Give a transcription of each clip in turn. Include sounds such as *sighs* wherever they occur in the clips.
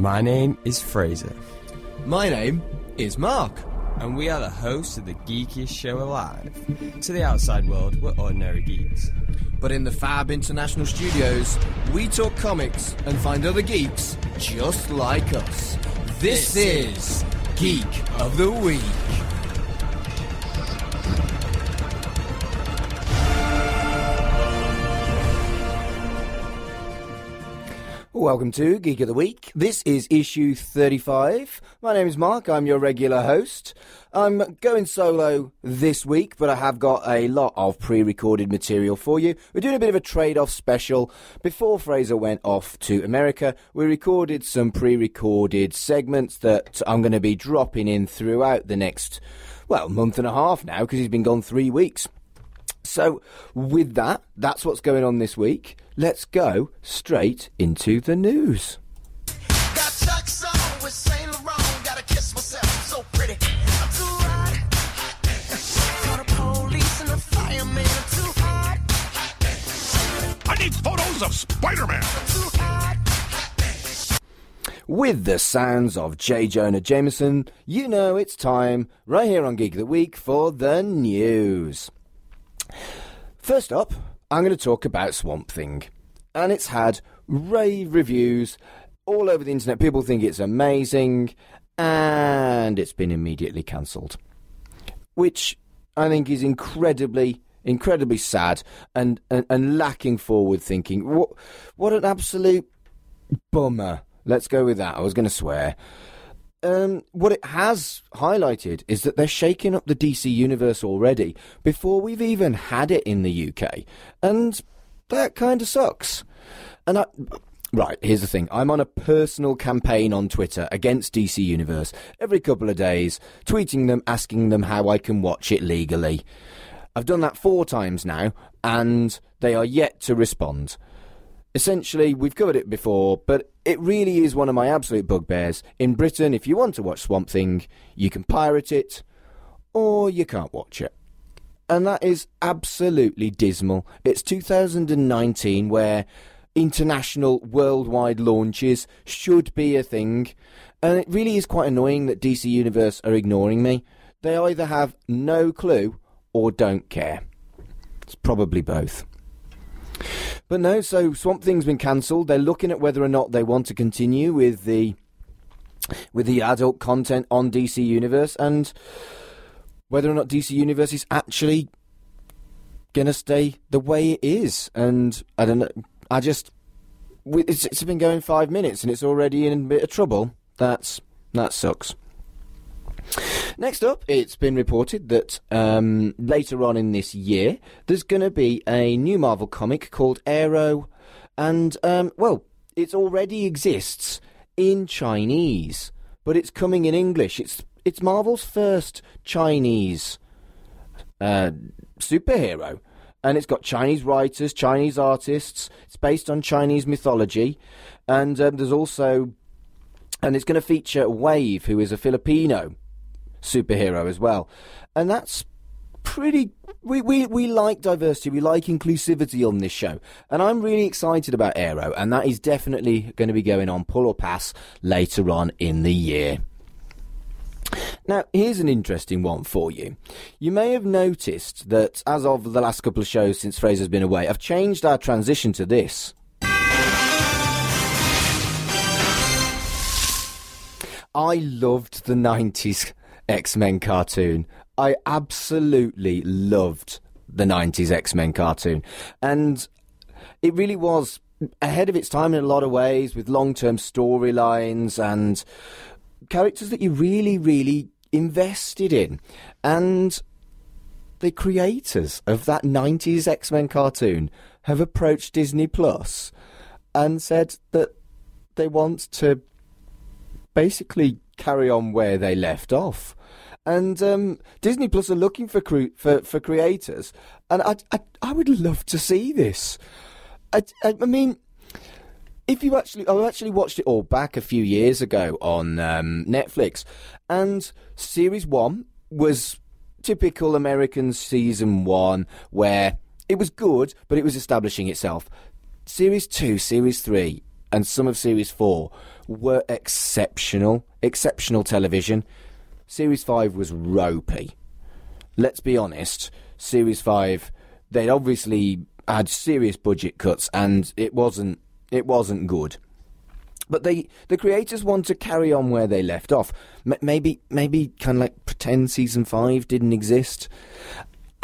My name is Fraser, My name is Mark. and we are the hosts of the geekiest show alive. To the outside world, we're ordinary geeks. But in the Fab International Studios, we talk comics and find other geeks just like us. This, is Geek of the Week. Welcome to Geek of the Week. This is issue 35. My name is Mark. I'm your regular host. I'm going solo this week, but I have got a lot of pre recorded material for you. We're doing a bit of a trade off special. Before Fraser went off to America, we recorded some pre recorded segments that I'm going to be dropping in throughout the next, well, month and a half now, because he's been gone three weeks. So, with that, that's what's going on this week. Let's go straight into the news. Got Chuck's on with Saint Laurent. Gotta kiss myself, I'm so pretty. I'm too hot. Call the police and the fireman. I'm too hot. I need photos of Spider-Man. With the sounds of J. Jonah Jameson, you know it's time, right here on Geek of the Week, for the news. First up, I'm going to talk about Swamp Thing. And it's had rave reviews all over the internet. People think it's amazing, and it's been immediately cancelled. Which I think is incredibly, incredibly sad and, and, and lacking forward thinking. What, what an absolute bummer. Let's go with that. I was going to swear. Um, what it has highlighted is that they're shaking up the DC universe already before we've even had it in the UK, and that kind of sucks. And I, right, here's the thing: I'm on a personal campaign on Twitter against DC Universe every couple of days, tweeting them, asking them how I can watch it legally. I've done that four times now, and they are yet to respond essentially, we've covered it before, but it really is one of my absolute bugbears. In Britain, if you want to watch Swamp Thing, you can pirate it, or you can't watch it. And that is absolutely dismal. It's 2019 where international worldwide launches should be a thing. And it really is quite annoying that DC Universe are ignoring me. They either have no clue or don't care. It's probably both. But no, so Swamp Thing's been cancelled. They're looking at whether or not they want to continue with the with the adult content on DC Universe and whether or not DC Universe is actually gonna stay the way it is. And I don't know. I just it's, it's been going five minutes and it's already in a bit of trouble. That's that sucks. Next up, it's been reported that um, later on in this year, there's going to be a new Marvel comic called Aero, and um, well, it already exists in Chinese, but it's coming in English. It's it's Marvel's first Chinese uh, superhero, and it's got Chinese writers, Chinese artists. It's based on Chinese mythology, and um, there's also and it's going to feature Wave, who is a Filipino superhero as well, and that's pretty. We, we we like diversity, we like inclusivity on this show, and I'm really excited about Aero, and that is definitely going to be going on pull or pass later on in the year. Now, here's an interesting one for you. You may have noticed that as of the last couple of shows since Fraser's been away, I've changed our transition to this. I loved the 90s X Men cartoon. I absolutely loved the 90s X Men cartoon. And it really was ahead of its time in a lot of ways with long term storylines and characters that you really, really invested in. And the creators of that 90s X Men cartoon have approached Disney Plus and said that they want to basically carry on where they left off. And um, Disney Plus are looking for cre- for, for creators, and I, I I would love to see this. I, I, I mean, if you actually, I actually watched it all back a few years ago on um, Netflix, and series one was typical American season one, where it was good, but it was establishing itself. Series two, series three, and some of Series 4 were exceptional. Exceptional television. Series 5 was ropey. Let's be honest, Series 5, they'd obviously had serious budget cuts and it wasn't it wasn't good. But they, the creators want to carry on where they left off. M- maybe, maybe kind of like pretend season five didn't exist.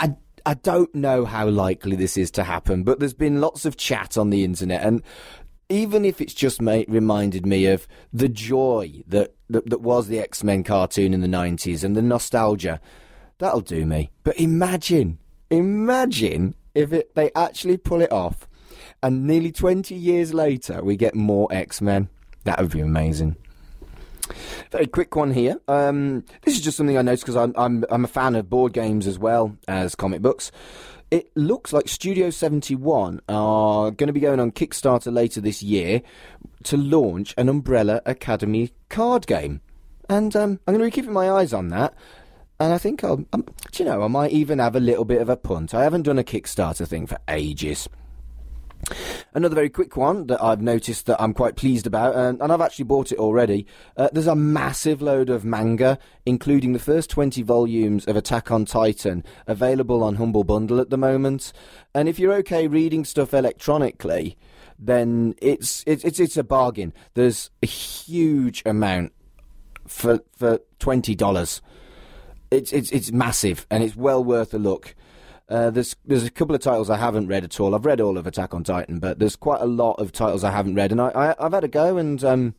I, I don't know how likely this is to happen, but there's been lots of chat on the internet, and even if it's just ma- reminded me of the joy that, that that was the X Men cartoon in the '90s and the nostalgia, that'll do me. But imagine, imagine if it they actually pull it off, and nearly 20 years later we get more X Men. That would be amazing. Very quick one here. Um, this is just something I noticed because I'm, I'm I'm a fan of board games as well as comic books. It looks like Studio 71 are going to be going on Kickstarter later this year to launch an Umbrella Academy card game, and um, I'm going to be keeping my eyes on that. And I think I'll, um, do you know, I might even have a little bit of a punt. I haven't done a Kickstarter thing for ages. Another very quick one that I've noticed that I'm quite pleased about, and, and I've actually bought it already. Uh, there's a massive load of manga, including the first 20 volumes of Attack on Titan, available on Humble Bundle at the moment. And if you're okay reading stuff electronically, then it's it's it's, it's a bargain. There's a huge amount for for twenty dollars. It's it's it's massive, and it's well worth a look. Uh, there's there's a couple of titles I haven't read at all. I've read all of Attack on Titan, but there's quite a lot of titles I haven't read, and I, I I've had a go, and um,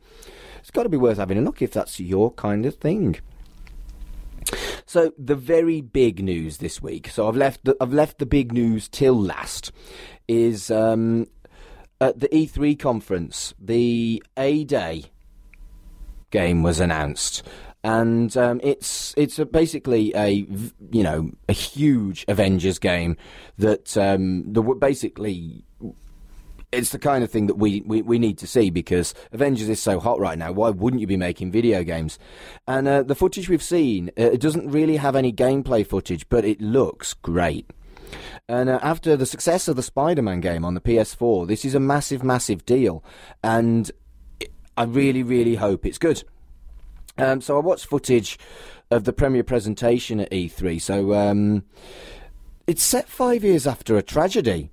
it's got to be worth having a look if that's your kind of thing. So the very big news this week. So I've left the, I've left the big news till last. Is um, at the E3 conference, the A Day game was announced, and um, it's it's a, basically a you know a huge Avengers game that um, the basically it's the kind of thing that we, we, we need to see because Avengers is so hot right now. Why wouldn't you be making video games? And uh, the footage we've seen, uh, it doesn't really have any gameplay footage, but it looks great. And uh, after the success of the Spider Man game on the PS4, this is a massive, massive deal. And I really, really hope it's good. Um, so I watched footage of the premiere presentation at E3. So um, it's set five years after a tragedy.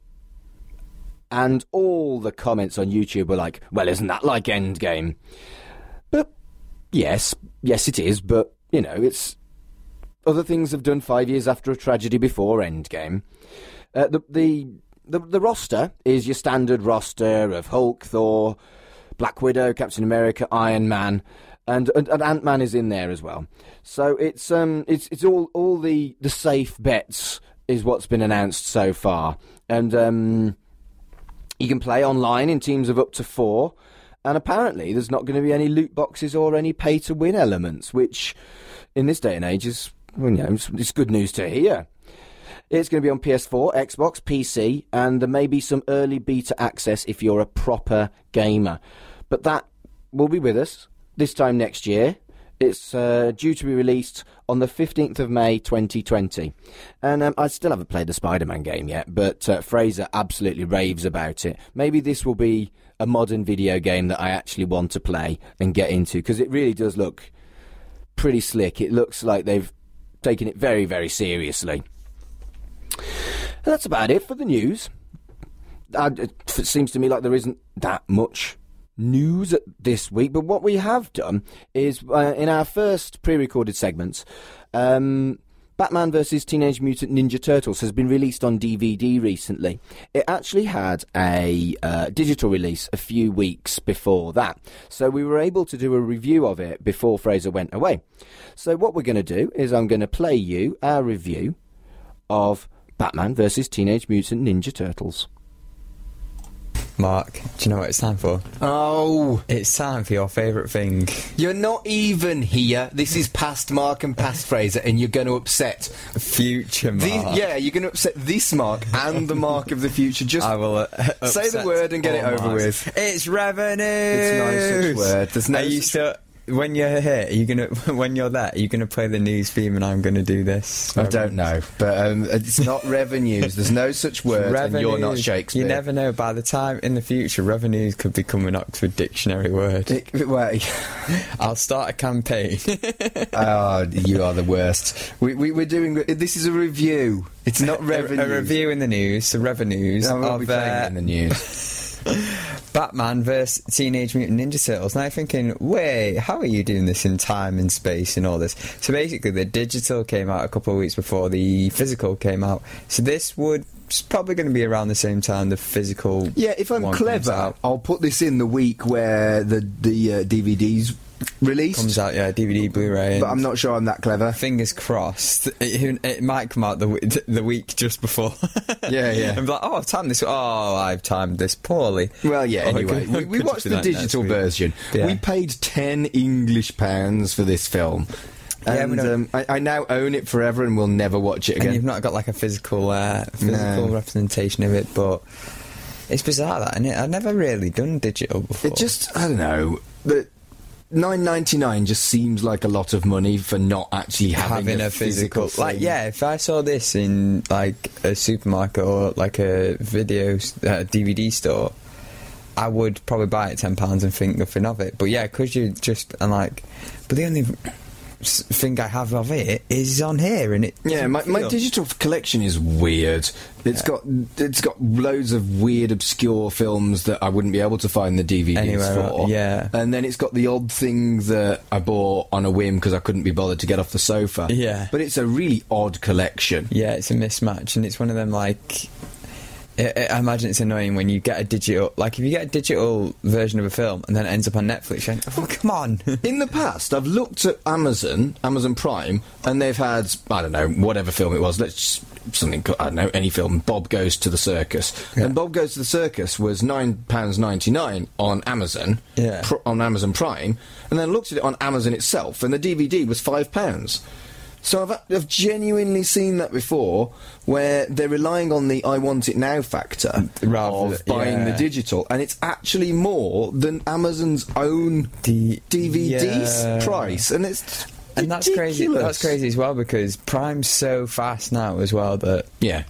And all the comments on YouTube were like, well, isn't that like Endgame? But yes, yes, it is. But, you know, it's. Other things have done five years after a tragedy before Endgame. Uh, the, the, the, the roster is your standard roster of Hulk, Thor, Black Widow, Captain America, Iron Man, and, and, and Ant Man is in there as well. So it's um it's it's all all the the safe bets is what's been announced so far, and um you can play online in teams of up to four. And apparently, there's not going to be any loot boxes or any pay to win elements, which in this day and age is, well, you know, it's, it's good news to hear. It's going to be on PS4, Xbox, PC, and there may be some early beta access if you're a proper gamer. But that will be with us this time next year. It's uh, due to be released on the 15th of May 2020. And um, I still haven't played the Spider Man game yet, but uh, Fraser absolutely raves about it. Maybe this will be a modern video game that I actually want to play and get into because it really does look pretty slick. It looks like they've taken it very, very seriously. And that's about it for the news. It seems to me like there isn't that much news this week, but what we have done is uh, in our first pre-recorded segments, um, Batman vs Teenage Mutant Ninja Turtles has been released on DVD recently. It actually had a uh, digital release a few weeks before that, so we were able to do a review of it before Fraser went away. So what we're going to do is I'm going to play you our review of Batman vs Teenage Mutant Ninja Turtles. Mark, do you know what it's time for? Oh. It's time for your favourite thing. You're not even here. This is past Mark and past Fraser, and you're going to upset. Future Mark. The, yeah, you're going to upset this Mark and the Mark of the future. Just I will uh, Say the upset word and get it all over Marks. with. It's revenue. It's no such word. There's no Are you such- still? When you're here, are you gonna *laughs* when you're there, are you gonna play the news theme and I'm gonna do this? I don't know, but um, it's not *laughs* revenues. There's no such word, and you're not Shakespeare. You never know. By the time in the future, revenues could become an Oxford Dictionary word. It- well, *laughs* I'll start a campaign. oh, you are the worst. We, we, we're doing. This is a review. It's not a, revenue. a review in the news, the revenues I won't be playing it uh, in the news. *laughs* Batman vs Teenage Mutant Ninja Turtles. Now you're thinking, wait, how are you doing this in time and space and all this? So basically, the digital came out a couple of weeks before the physical came out. So this would it's probably going to be around the same time the physical. Yeah, if I'm clever. I'll put this in the week where the the uh, DVDs released. comes out, yeah, DVD, Blu-ray. but I'm not sure I'm that clever. Fingers crossed. It, it might come out the w- the week just before. *laughs* Yeah, yeah. Be like, oh, I've timed this. Oh, I've timed this poorly. Well, yeah. Oh, Anyway, we, we *laughs* watched the digital version. Yeah. We paid ten English pounds for this film, Yeah, and don't- um, I, I now own it forever, and will never watch it and you've not got like a physical uh, physical No. representation of it, but it's bizarre that, and I've never really done digital before. It just, I don't know. Nine ninety nine just seems like a lot of money for not actually having, having a physical, like thing. yeah if i saw this in like a supermarket or like a video uh, dvd store i would probably buy it 10 pounds and think nothing of it but yeah because you just and like but the only thing i have of it is on here and it Yeah, my, my digital collection is weird. It's got it's got loads of weird, obscure films that I wouldn't be able to find the DVDs Anywhere, for. yeah. and then it's got the odd thing that I bought on a whim because I couldn't be bothered to get off the sofa. Yeah. but it's a really odd collection. yeah it's a mismatch and it's one of them like I I imagine it's annoying when you get a digital, like if you get a digital version of a film and then it ends up on Netflix. You're like, oh come on! *laughs* In the past, I've looked at Amazon, Amazon Prime, and they've had I don't know whatever film it was. Let's just- something I don't know any film. Bob goes to the circus, Yeah. and Bob goes to the circus was nine pounds ninety nine on Amazon, Yeah. pr- on Amazon Prime, and then looked at it on Amazon itself, and the DVD was five pounds. So I've, I've genuinely seen that before, where they're relying on the "I want it now" factor Rather of than- buying the digital, and it's actually more than Amazon's own The- DVD's yeah. price, and it's And that's crazy. ridiculous. That's crazy as well because Prime's so fast now as well that. Yeah,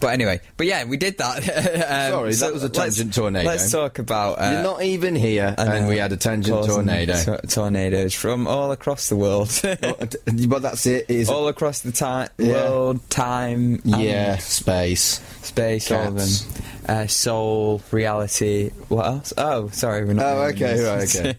But anyway, but yeah, we did that. *laughs* um, Sorry, that was a tangent tornado. Let's talk about. Uh, you're not even here, and, then we had a tangent tornado. *laughs* tor- tornadoes from all across the world, *laughs* but that's it. All across the time, Yeah. world, time, yeah, space. space, all of them. Uh, soul, reality. What else? Oh, sorry, we're not. Oh, okay, right,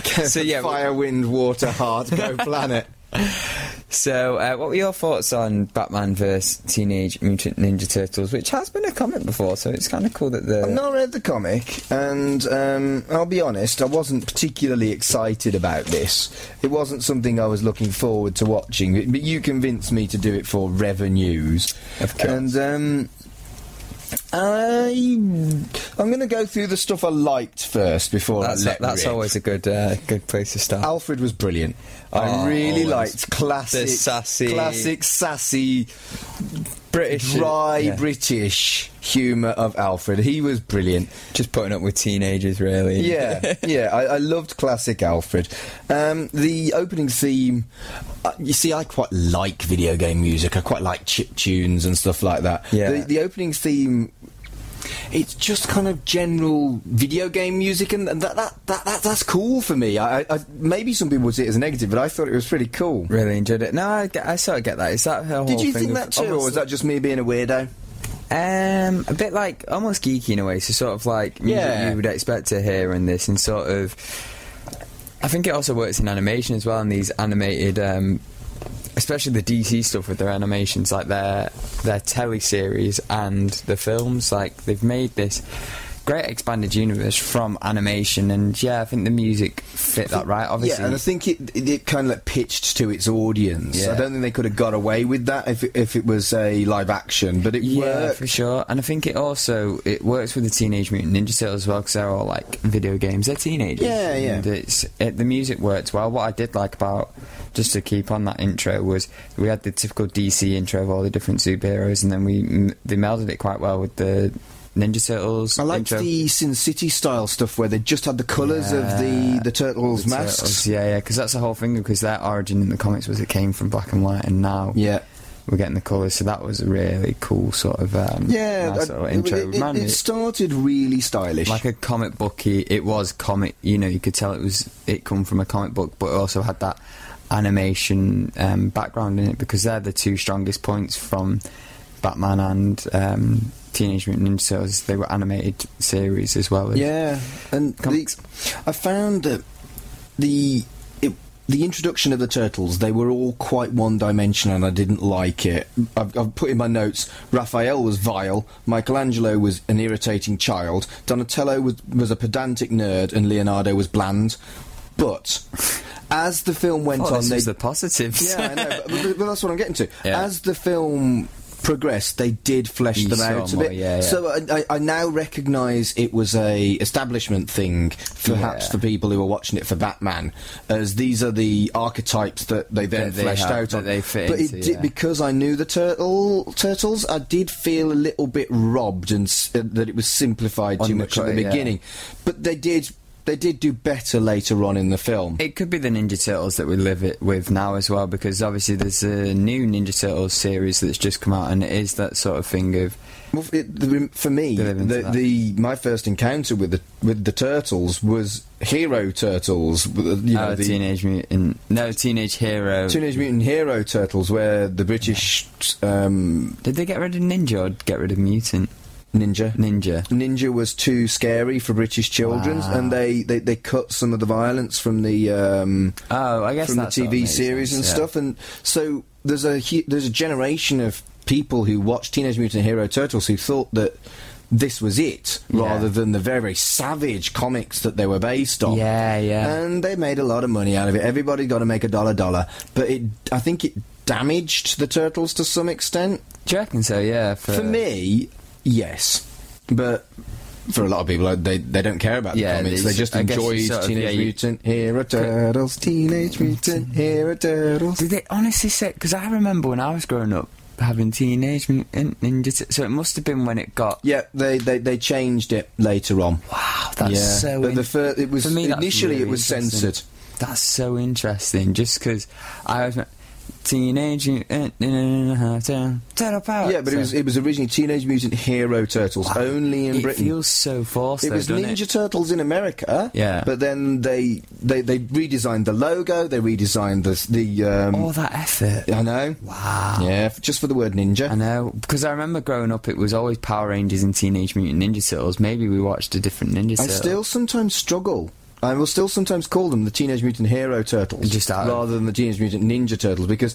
okay. So, yeah, fire, wind, water, heart, go planet. *laughs* So, uh, what were your thoughts on Batman vs Teenage Mutant Ninja Turtles, which has been a comic before? So it's kind of cool that the I've not read the comic, and um, I'll be honest, I wasn't particularly excited about this. It wasn't something I was looking forward to watching, but, you convinced me to do it for revenues. Of course. And um, I, I'm going to go through the stuff I liked first before that's I let that's rip. always a good uh, good place to start. Alfred was brilliant. Oh, I really always. liked classic, sassy- classic sassy, British dry yeah. British humour of Alfred. He was brilliant. just putting up with teenagers, really. Yeah, *laughs* yeah, I, I loved classic Alfred. Um, the opening theme, uh, you see, I quite like video game music. I quite like chip tunes and stuff like that. Yeah. The, the opening theme. It's just kind of general video game music, and that, that, that, that that's cool for me. I, I, maybe some people would see it as a negative, but I thought it was pretty cool. really enjoyed it. No, I, I sort of get that. Is that her whole Did you thing think of- that too, or was that just me being a weirdo? Um, a bit like almost geeky in a way. So sort of like music Yeah. you would expect to hear in this, and sort of. I think it also works in animation as well. In these animated, um, especially the DC stuff with their animations, like their their telly series and the films. Like they've made this great expanded universe from animation, and yeah, I think the music fit that right. Obviously, Yeah, and I think it it, it kind of like pitched to its audience. Yeah. I don't think they could have got away with that if it, if it was a live action, but it Yeah, worked. for sure. And I think it also it works with the Teenage Mutant Ninja Turtles as well because they're all like video games. They're teenagers. Yeah, yeah. And it's it, the music worked well. What I did like about just to keep on that intro was we had the typical DC intro of all the different superheroes, and then we they melded it quite well with the Ninja Turtles. I liked intro. the Sin City style stuff where they just had the colours of the the turtles The masks. Turtles, Yeah, yeah, because that's the whole thing. Because their origin in the comics was it came from black and white, and now Yeah. we're getting the colours. So that was a really cool sort of um, Yeah, nice I- little it, intro. it- it- Reminded it started really stylish. like a comic booky. It was comic. You know, you could tell it was it come from a comic book, but it also had that animation um, background in it because they're the two strongest points from Batman and um, Teenage Mutant Ninja Turtles. They were animated series as well. as- yeah, and the. I found that the it, the introduction of the turtles they were all quite one dimensional, and I didn't like it. I've, I've put in my notes: Raphael was vile, Michelangelo was an irritating child, Donatello was was a pedantic nerd, and Leonardo was bland. But as the film went Oh, on, this they the positives. Yeah, I know, but, but, but that's what I'm getting to. *laughs* Yeah. As the film progressed, they did flesh You them out a bit. yeah, yeah. So I, I, now recognise it was a establishment thing, perhaps Yeah. for people who are watching it for Batman, as these are the archetypes that they then That they fleshed have- out on. they fit but into, it did because I knew the turtle turtles. I did feel a little bit robbed and uh, that it was simplified On too much at the beginning. But they did. They did do better later on in the film. It could be the Ninja Turtles that we live it with now as well, because obviously there's a new Ninja Turtles series that's just come out, and it is that sort of thing of Well, it, the, for me, They live into the, the my first encounter with the with the turtles was Hero Turtles. You know, uh, the Teenage Mutant, no Teenage Hero. Teenage Mutant Hero Turtles, where the British um, Did they get rid of Ninja or get rid of Mutant ninja Ninja? Ninja was too scary for British children, Wow. and they, they, they cut some of the violence from the um, Oh, I guess from the that sort of TV series sense, and yeah. stuff. And so there's a there's a generation of people who watched Teenage Mutant Hero Turtles who thought that this was it, Yeah. rather than the very savage comics that they were based on. Yeah, yeah. And they made a lot of money out of it. Everybody got to make a dollar dollar, but it I think it damaged the turtles to some extent. Do you reckon so? Yeah. For, For me, yes, but. For a lot of people, they they don't care about the Yeah, comics. they just I enjoy sort of- Teenage yeah, you- Mutant Hero Turtles, Teenage Mutant Hero Turtles. Did they honestly say? Because I remember when I was growing up having Teenage Mutant Ninja. So it must have been when it got. Yeah, they, they, they changed it later on. Wow, that's yeah, so. but in- the first, it was me, initially really it was censored. That's so interesting. Just because I was Teenage Mutant Ninja Turtle Power. Yeah, but it was it was originally Teenage Mutant Hero Turtles only in it Britain. It feels so forced. it though, was Ninja it? Turtles in America. Yeah. but then they they, they redesigned the logo. They redesigned the the. Um, All that effort. I know. Wow. Yeah, just for the word ninja. I know because I remember growing up, it was always Power Rangers and Teenage Mutant Ninja Turtles. Maybe we watched a different Ninja I Turtle. still sometimes struggle. I will still sometimes call them the Teenage Mutant Hero Turtles, Just out of- rather than the Teenage Mutant Ninja Turtles, because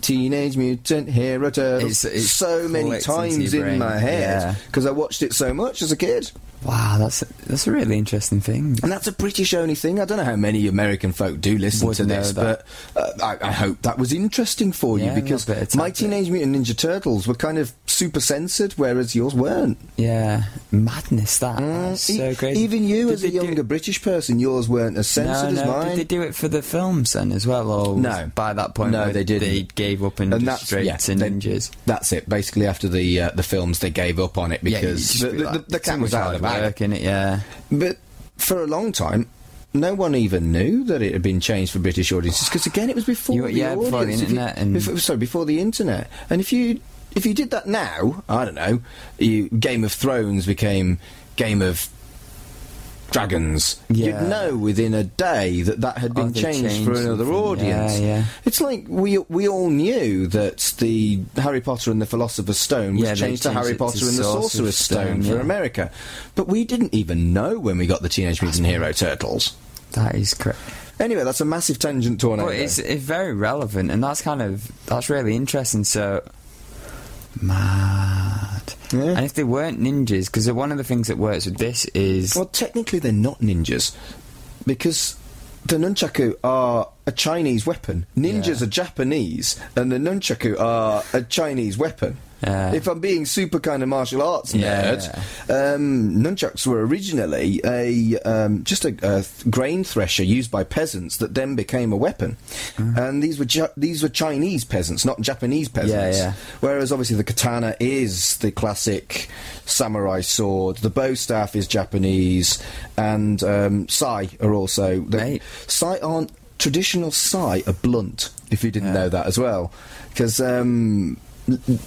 Teenage Mutant Hero Turtles It's- it's so many clicked into times your in brain, my head yeah. because I watched it so much as a kid, Wow, that's a, that's a really interesting thing. and that's a British only thing. I don't know how many American folk do listen Would to this, but uh, I, I hope that was interesting for Yeah, you because little bit of my. Teenage Mutant Ninja Turtles were kind of super censored, whereas yours weren't. Yeah, madness. That that's E- so crazy. Even you, Did as a they do- younger British person, yours weren't as censored no, as mine. Did they do it for the films then as well, or No. By that point, No, they didn't. They gave up and, and just that's straight yeah, to they- ninjas. That's it. Basically, after the uh, the films, they gave up on it because just the, the, the too cat was out of the work, innit? Yeah. But for a long time, no one even knew that it had been changed for British audiences because again, it was before You- the yeah, before the audience. If you- internet and- before, sorry, before the internet. And if you if you did that now, I don't know, you, Game of Thrones became Game of Dragons. Yeah. You'd know within a day that that had Oh, been they changed for another something. audience. Yeah, yeah. It's like we we all knew that the Harry Potter and the Philosopher's Stone was Yeah, they changed to Harry it to Potter and the Sorcerer's Sorcerer's Stone, Stone, for yeah. America, but we didn't even know when we got the Teenage Mutant Hero Turtles. That is correct. Anyway, that's a massive tangent tornado. But it's, it's very relevant, and that's kind of that's really interesting. So mad. Yeah. And if they weren't ninjas, because one of the things that works with this is well, technically, they're not ninjas because the nunchaku are a Chinese weapon. Ninjas Yeah. are Japanese, and the nunchaku are a Chinese weapon. Yeah. If I'm being super kind of martial arts Yeah, nerd, um, nunchucks were originally a um, just a, a th- grain thresher used by peasants that then became a weapon. Mm. And these were Ja- these were Chinese peasants, not Japanese peasants. yeah. Whereas obviously the katana is the classic samurai sword. The bow staff is Japanese, and um, sai are also. The, sai aren't traditional sai are blunt. If you didn't Yeah. know that as well, because. Um,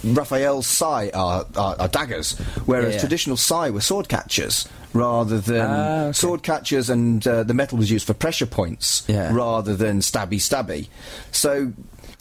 Raphael's sai are, are, are daggers, whereas Yeah. traditional sai were sword catchers rather than Ah, okay. sword catchers, and uh, the metal was used for pressure points Yeah. rather than stabby stabby. So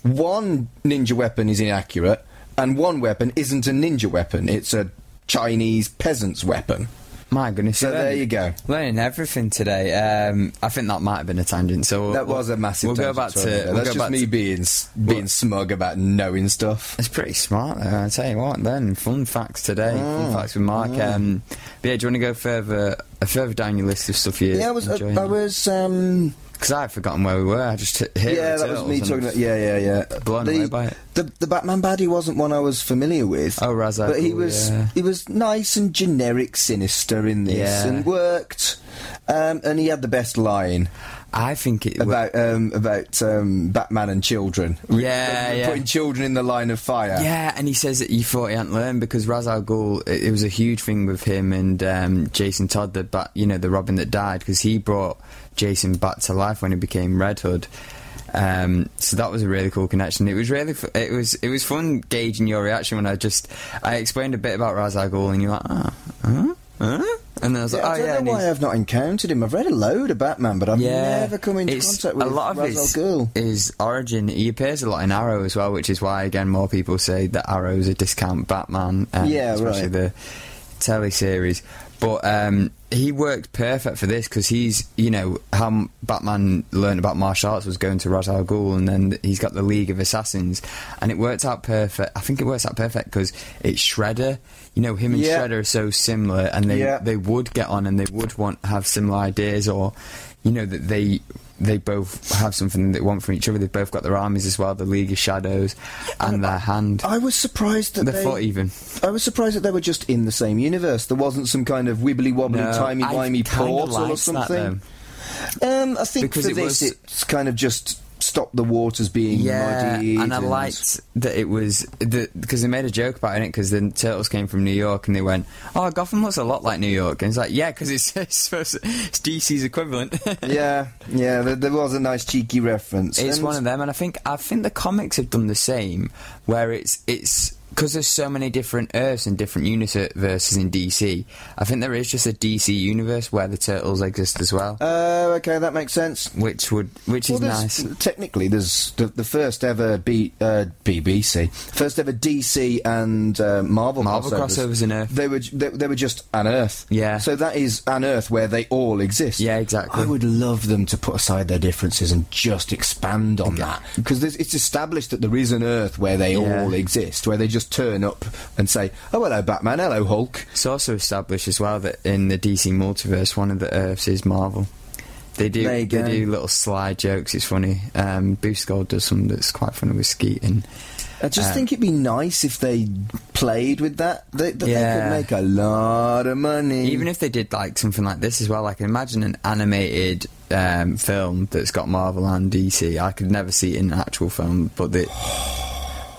one ninja weapon is inaccurate, and one weapon isn't a ninja weapon. It's a Chinese peasant's weapon. My goodness. So there you go. Learning everything today. Um, I think that might have been a tangent. So we'll, That was a massive. We'll go back to. We'll That's just me being being smug about knowing stuff. It's pretty smart, though. I tell you what. Then fun facts today. Mm. Fun facts with Mark. Um, but yeah, do you want to go further, uh, further down your list of stuff you Yeah, I was. I. I was. Um, Because I've forgotten where we were. I just hit yeah, that was me talking about. Yeah, yeah, yeah. Blown the, away by it. The the Batman baddie wasn't one I was familiar with. Oh, Ra's al But he was yeah. he was nice and generic, sinister in this, Yeah. and worked. Um, and he had the best line I think it. about um, about um, Batman and children. Yeah, yeah. putting children in the line of fire. Yeah, and he says that he thought he hadn't learned because Ra's al Ghul. It, it was a huge thing with him and um, Jason Todd, the bat, you know, the Robin that died, because he brought Jason back to life when he became Red Hood. Um, so that was a really cool connection. It was really, f- it was, it was fun gauging your reaction when I just, I explained a bit about Ra's al Ghul, and you're like, ah, huh, huh? and then I was like, oh I don't yeah, know why I've not encountered him. I've read a load of Batman, but I've never come into contact with a lot of Ra's his, al Ghul. his origin. He appears a lot in Arrow as well, which is why again more people say that Arrow is a discount Batman. Um, Yeah, especially right. the telly series. But um, he worked perfect for this because he's, you know, how Batman learned about martial arts was going to Ra's al Ghul, and then he's got the League of Assassins, and it worked out perfect. I think it works out perfect because it's Shredder. You know, him and Yeah. Shredder are so similar, and they Yeah. they would get on, and they would want have similar ideas, or you know that they they both have something they want from each other. They've both got their armies as well, the League of Shadows, and their hand, I was surprised that the they, foot even. I was surprised that they were just in the same universe. There wasn't some kind of wibbly wobbly, No, timey wimey portal or liked that, something. um, I think Because for it this, was- it's kind of just stopped the waters being Yeah, muddy. and I liked that it was because they made a joke about it because the turtles came from New York and they went, "Oh, Gotham looks a lot like New York," and it's like, "Yeah, because it's, *laughs* it's it's DC's equivalent." *laughs* yeah, yeah. There, there was a nice cheeky reference. It's And- one of them, and I think I think the comics have done the same, where it's it's because there's so many different Earths and different universes in DC. I think there is just a DC universe where the turtles exist as well, Oh, okay, that makes sense. which would which Well, is nice. Technically, there's the, the first ever B, uh, BBC, first ever DC and uh, Marvel, Marvel crossovers in Earth. They were they, they were just an Earth. Yeah. So that is an Earth where they all exist. Yeah, exactly. I would love them to put aside their differences and just expand on that because it's established that there is an Earth where they Yeah. all exist, where they just turn up and say, "Oh, hello, Batman. Hello, Hulk." It's also established as well that in the DC multiverse, one of the Earths is Marvel. They do they do little sly jokes. It's funny. Um, Boost Gold does something that's quite funny with Skeet and I just Uh, think it'd be nice if they played with that. They, that Yeah. they could make a lot of money. Even if they did like something like this as well, like imagine an animated um, film that's got Marvel and DC. I could never see it in an actual film, but the, *sighs* *sighs* *sighs*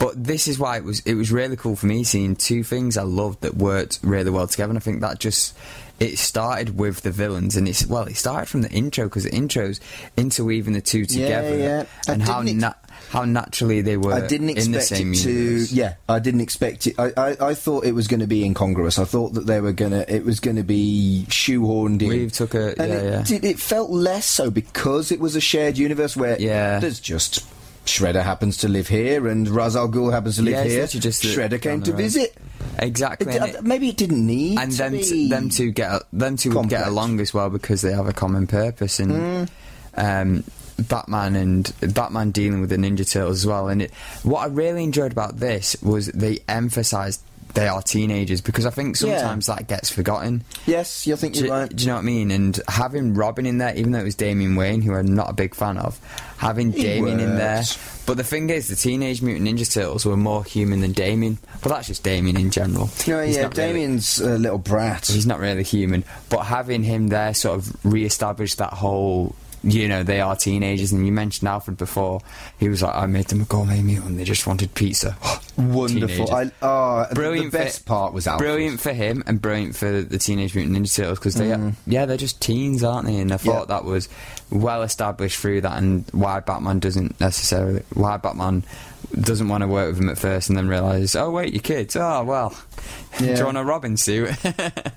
but this is why it was it was really cool for me seeing two things I loved that worked really well together. And I think that just it started with the villains, and it's well, it started from the intro because the intros interweaving the two together yeah. I and how ex- na- how naturally they were I didn't in the expect same it to. universe. Yeah, I didn't expect it. I, I, I thought it was going to be incongruous. I thought that they were going to. It was going to be shoehorned in. Reeve took a- yeah, it, yeah. It felt less so because it was a shared universe where Yeah. there's just. Shredder happens to live here, and Ra's al Ghul happens to live Yeah, here. just Shredder came to visit. Exactly. It- it- maybe it didn't need and to them be t- them two get them two complex. get along as well because they have a common purpose and Hmm. um, Batman and Batman dealing with the Ninja Turtles as well. And it, what I really enjoyed about this was they emphasised they are teenagers because I think sometimes that gets forgotten. Yes, you think you're do right. you know what I mean? And having Robin in there, even though it was Damian Wayne, who I'm not a big fan of, having He Damian in there. But the thing is, the Teenage Mutant Ninja Turtles were more human than Damian. But that's just Damian in general. No, He's yeah, not really- Damian's a little brat. he's not really human. But having him there sort of re-established that whole. You know, they are teenagers, and you mentioned Alfred before. He was like, I made them a gourmet meal and they just wanted pizza. *gasps* Wonderful. Teenagers. I, oh, brilliant The best for, part was Alfred. brilliant for him and brilliant for the Teenage Mutant Ninja Turtles because they mm. yeah they're just teens aren't they and I thought Yeah. that was well established through that and why Batman doesn't necessarily why Batman doesn't want to work with him at first and then realizes oh wait your kids oh well do *laughs* Yeah. you want a Robin suit *laughs*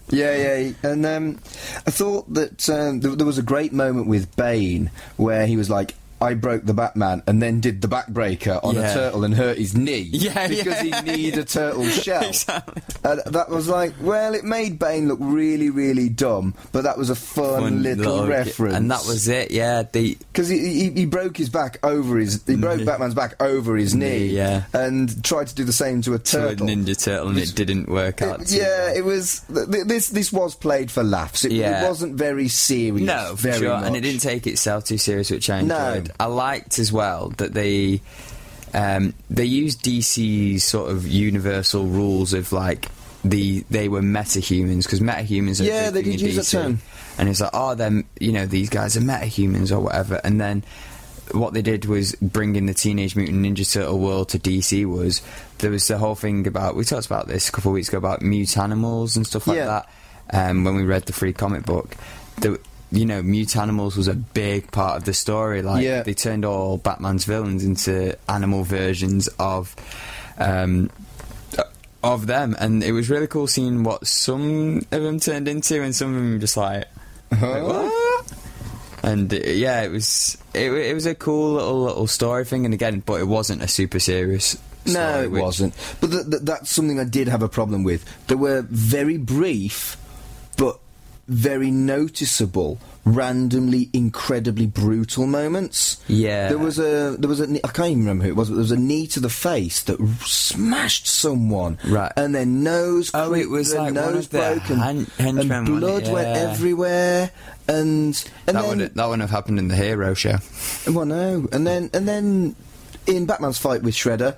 Yeah, yeah, and um, I thought that um, th- there was a great moment with Bane where he was like, "I broke the Batman," and then did the backbreaker on Yeah. a turtle and hurt his knee. *laughs* Yeah, because yeah. he needed a turtle *laughs* shell. Exactly. And that was like, well, it made Bane look really, really dumb, but that was a fun, Fun little, reference. and that was it yeah the Because he, he, he broke his back over his he broke mm. Batman's back over his knee, yeah. and tried to do the same to a to a turtle. Ninja Turtle and it didn't work out It- yeah, well. it was. Th- th- this this was played for laughs. It, Yeah. it wasn't very serious. No, very sure, much. and it didn't take itself too serious, which I No. I liked as well that they um, they used DC's sort of universal rules of like the they were metahumans because metahumans. Are Yeah, they did use that term. and it's like oh, them you know these guys are metahumans or whatever, and then. What they did was bring in the Teenage Mutant Ninja Turtle world to DC. Was there was the whole thing about we talked about this a couple of weeks ago about mute animals and stuff like Yeah. that um, when we read the free comic book. The, you know, mute animals was a big part of the story. Like Yeah. they turned all Batman's villains into animal versions of um, of them, and it was really cool seeing what some of them turned into, and some of them just like. like, what? And uh, yeah, it was it, it was a cool little little story thing, and again, but it wasn't a super serious. No, story, it which- wasn't. But th- th- that's something I did have a problem with. There were very brief, but very noticeable, randomly incredibly brutal moments. Yeah. there was a there was a knee- I can't even remember who it was. But there was a knee to the face that r- smashed someone. Right. and their nose. Oh, it was like nose of the broke and, hen- and blood went everywhere. And and That then would that wouldn't have happened in the Hero show. well, no, and then and then in Batman's fight with Shredder,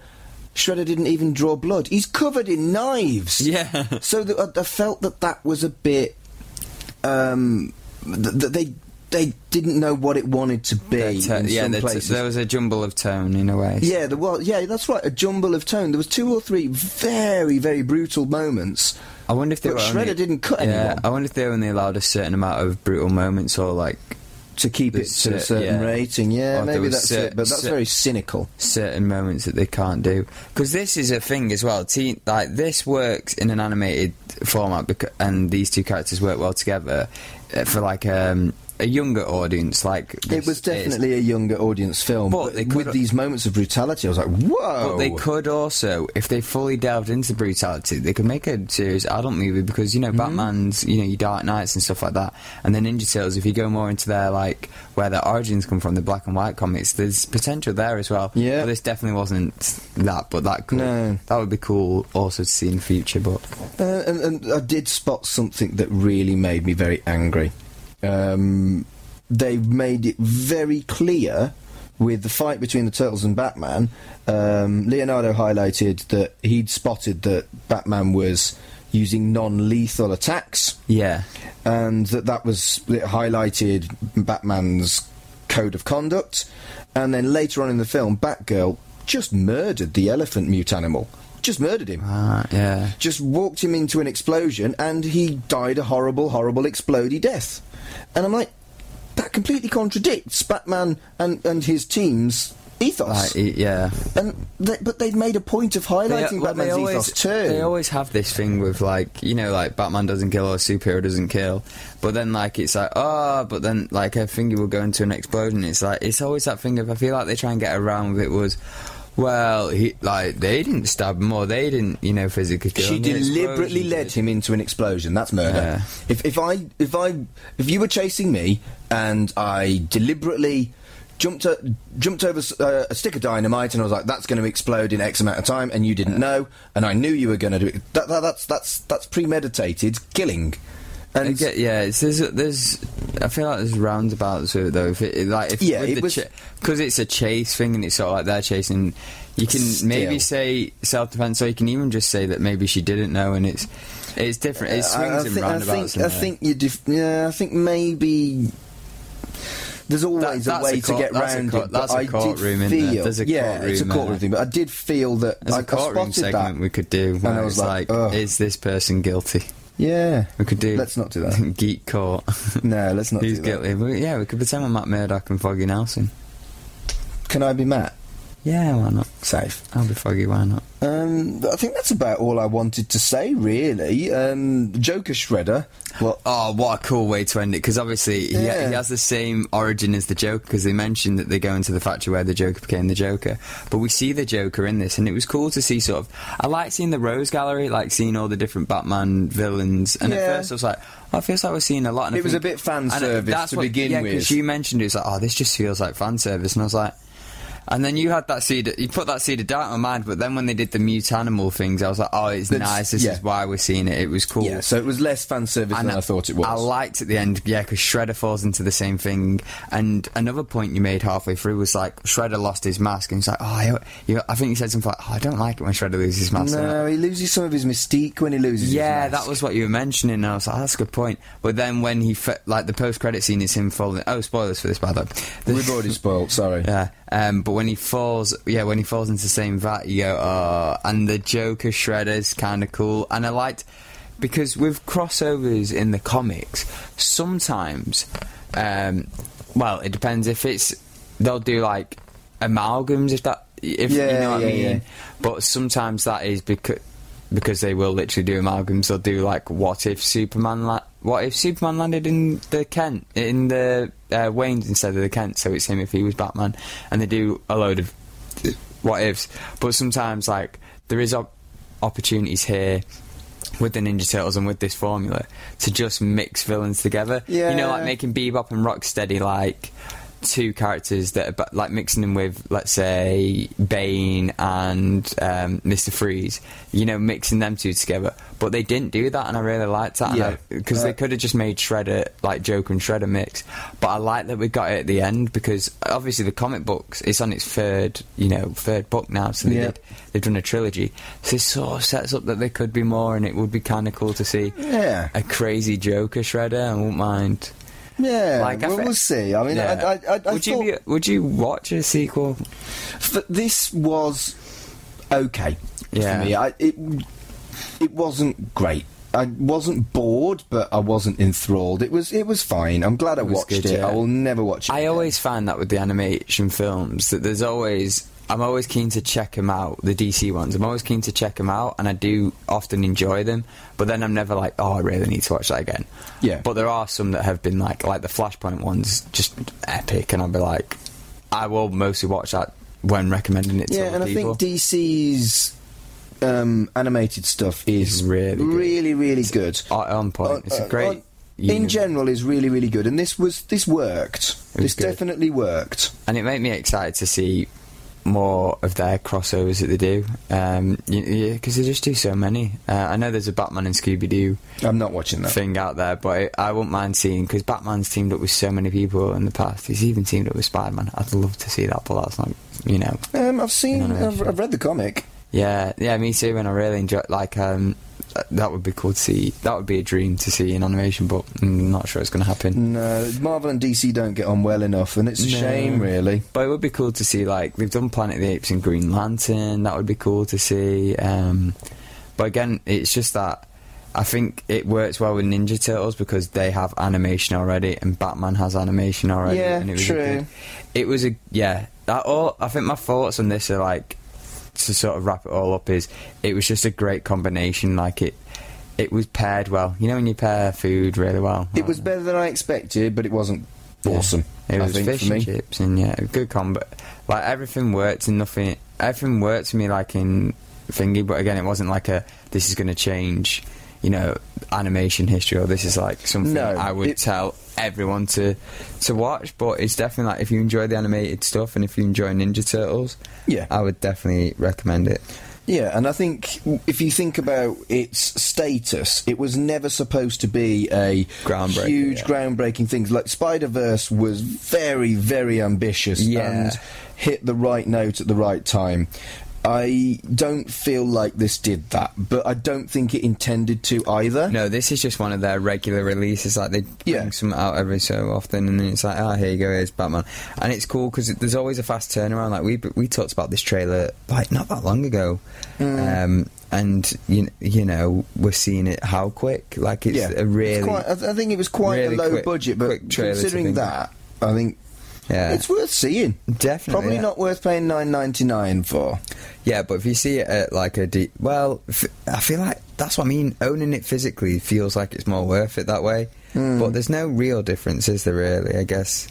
Shredder didn't even draw blood. He's covered in knives. Yeah. *laughs* So I, I felt that that was a bit. Um, th- th- they they didn't know what it wanted to be in yeah, some the there was a jumble of tone in a way. yeah, there was. Yeah, that's right. A jumble of tone. There was two or three very very brutal moments. I wonder if they But were Shredder only, didn't cut yeah, anyone. I wonder if they only allowed a certain amount of brutal moments or like To keep it to a certain yeah. rating, yeah, Or maybe that's cer- it. But that's cer- very cynical. certain moments that they can't do because this is a thing as well. Teen, like this works in an animated format, bec- and these two characters work well together uh, for like um, a younger audience. Like It was is. definitely a younger audience film, But but, with these moments of brutality, I was like, "Whoa!" But they could also, if they fully delved into brutality, they could make a serious adult movie because you know Mm-hmm. Batman's, you know, your Dark Knights and stuff like that, and then Ninja Turtles. If you go more into their like where their origins come from, the black and white comics, there's potential there as well. Yeah. but this definitely wasn't that, but that could No. that would be cool also to see in the future. But Uh, and, and I did spot something that really made me very angry. Um, they made it very clear with the fight between the Turtles and Batman. Um, Leonardo highlighted that he'd spotted that Batman was using non-lethal attacks. yeah, and that that was it highlighted Batman's code of conduct. And then later on in the film, Batgirl just murdered the elephant mute animal. Just murdered him. uh, yeah, Just walked him into an explosion, and he died a horrible, horrible explodey death. And I'm like, that completely contradicts Batman and, and his team's ethos. like, yeah. and they, but they've made a point of highlighting They- well, Batman's always, ethos too. They always have this thing with like you know like Batman doesn't kill or a superhero doesn't kill, but then like it's like oh, but then like a finger will go into an explosion. It's like it's always that thing of I feel like they try and get around with it was. Well, he like they didn't stab him or they didn't, you know, physically kill She him. The deliberately explosion led did. him into an explosion. That's murder. Yeah. If if I if I if you were chasing me and I deliberately jumped o jumped over uh, a stick of dynamite, and I was like, "That's going to explode in X amount of time," and you didn't know, and I knew you were going to do it. That, that, that's that's that's premeditated killing. I And get, yeah, it's, there's, there's, I feel like there's roundabouts with it though. If it, like, if Yeah, it was- because it's a chase thing and it's sort of like they're chasing. You can maybe say self defense, or you can even just say that maybe she didn't know, and it's it's different. It I- swings I, and think, I roundabouts. think, I think you. Def- yeah, I think maybe. There's always That- a way a court- to get round it. that's a I did courtroom, isn't feel, there? There's a yeah, it's a courtroom thing. But I did feel that There's a courtroom spotted segment that. we could do where I was like, like, is this person guilty? Yeah, We could do. Let's not do that. *laughs* Geek court. *laughs* no, let's not. Who's that. guilty? Well, yeah, we could pretend we're Matt Murdock and Foggy Nelson. Can I be Matt? Yeah, why not? Safe. I'll be Foggy. Why not? Um, I think that's about all I wanted to say, really. Um, Joker Shredder. Well, Oh, what a cool way to end it! Because obviously he, Yeah. he has the same origin as the Joker. Because they mentioned that they go into the factory where the Joker became the Joker, but we see the Joker in this, and it was cool to see. Sort of, I like seeing the Rogues Gallery, like seeing all the different Batman villains. And Yeah. at first, I was like, oh, it feels like we're seeing a lot. And I It was think- a bit fan service that's to what- begin yeah, with. you mentioned it, it's like, oh, this just feels like fan service, and I was like. And then you had that seed, you put that seed of doubt in my mind, but then when they did the mute animal things, I was like, oh, it's That's- nice, this yeah. is why we're seeing it, it was cool. yeah, so it was less fan service than I thought it was. I liked at the end, yeah, because Shredder falls into the same thing. And another point you made halfway through was like Shredder lost his mask, and he's like, oh, I, you, I think you said something like, oh, I don't like it when Shredder loses his mask. no, he loses some of his mystique when he loses. Yeah, his mask. that was what you were mentioning. And I was like, oh, that's a good point. But then when he, fe- like, the post credit scene is him falling. Oh, spoilers for this, by the way. We've already spoiled. Sorry. yeah, um, but when he falls, yeah, when he falls into the same vat, you go, oh, and the Joker Shredder's kind of cool. And I liked, because with crossovers in the comics, sometimes, um, well, it depends if it's, they'll do like amalgams, if that, if you know what I mean. yeah. But sometimes that is because, because they will literally do amalgams, they'll do like, what if Superman, la- what if Superman landed in the Kent, in the uh, Waynes instead of the Kent, so it's him if he was Batman, and they do a load of what ifs. But sometimes, like, there is op- opportunities here with the Ninja Turtles and with this formula to just mix villains together. Yeah. You know, like making Bebop and Rocksteady like two characters that are like mixing them with, let's say, Bane and um, Mr. Freeze. You know, mixing them two together. But they didn't do that, and I really liked that. Yeah. Because Uh, they could have just made Shredder like Joker and Shredder mix. But I like that we got it at the end because obviously the comic books it's on its third, you know, third book now. So they Yeah. did, they've done a trilogy. So it sort of sets up that there could be more, and it would be kind of cool to see Yeah. a crazy Joker Shredder. I won't mind. Yeah, Like, well, we'll see. I mean, Yeah. I, I, I, would you be, would you watch a sequel? f- this was okay Yeah. for me. I, it it wasn't great. I wasn't bored, but I wasn't enthralled. It was it was fine. I'm glad I was watched good, it. yeah. I will never watch it. I again. always find that with the animation films that there's always I'm always keen to check them out. The DC ones, I'm always keen to check them out, and I do often enjoy them. But then I'm never like, oh, I really need to watch that again. Yeah. But there are some that have been like, like the Flashpoint ones, just epic, and I'll be like, I will mostly watch that when recommending it to yeah, and I think DC's um, animated stuff is really good. really, really good. Uh, on point. It's Uh, a great. uh, in general, is really, really good, and this was this worked. Was This good. definitely worked. and it made me excited to see more of their crossovers that they do. Um, because they just do so many. Uh, I know there's a Batman and Scooby Doo I'm not watching that. thing out there, but I, I wouldn't mind seeing because Batman's teamed up with so many people in the past. He's even teamed up with Spider Man. I'd love to see that, but that's not, you know. Um, I've seen. I've. I've read the comic. Yeah, yeah, me too. And I really enjoy. Like, um, that would be cool to see. That would be a dream to see in animation, but I'm not sure it's going to happen. No, Marvel and DC don't get on well enough, and it's a No. shame, really. But it would be cool to see, like, they've done Planet of the Apes and Green Lantern. That would be cool to see. Um, but again, it's just that I think it works well with Ninja Turtles because they have animation already, and Batman has animation already. Yeah, and it was true. good- it was a yeah. That all. I think my thoughts on this are like to sort of wrap it all up is it was just a great combination. Like it, it was paired well. You know when you pair food really well. It was better than I expected, but it wasn't awesome. It I was think fish for me. and chips and yeah, a good combo. Like everything worked and nothing. Everything worked for me like in thingy, but again, it wasn't like a this is going to change. You know, animation history or this is like something No, I would it- tell everyone to to watch. But it's definitely like if you enjoy the animated stuff and if you enjoy Ninja Turtles, Yeah. I would definitely recommend it. Yeah, and I think if you think about its status, it was never supposed to be a Groundbreaking, huge, yeah. groundbreaking thing. Like Spider Verse was very, very ambitious Yeah. and hit the right note at the right time. I don't feel like this did that, but I don't think it intended to either. No, this is just one of their regular releases. Like they bring Yeah. some out every so often, and then it's like, oh, here you go, here's Batman, and it's cool because there's always a fast turnaround. Like we we talked about this trailer like not that long ago, Mm. um, and you you know we're seeing it how quick. Like it's yeah, a really It's quite, I th- I think it was quite really a low quick- budget, but quick trailer to considering that, I think yeah it's worth seeing. definitely Probably yeah. not worth paying nine ninety nine for. Yeah, but if you see it at like a deep, well, f- I feel like that's what I mean. Owning it physically feels like it's more worth it that way. Hmm. But there's no real difference, is there? Really? I guess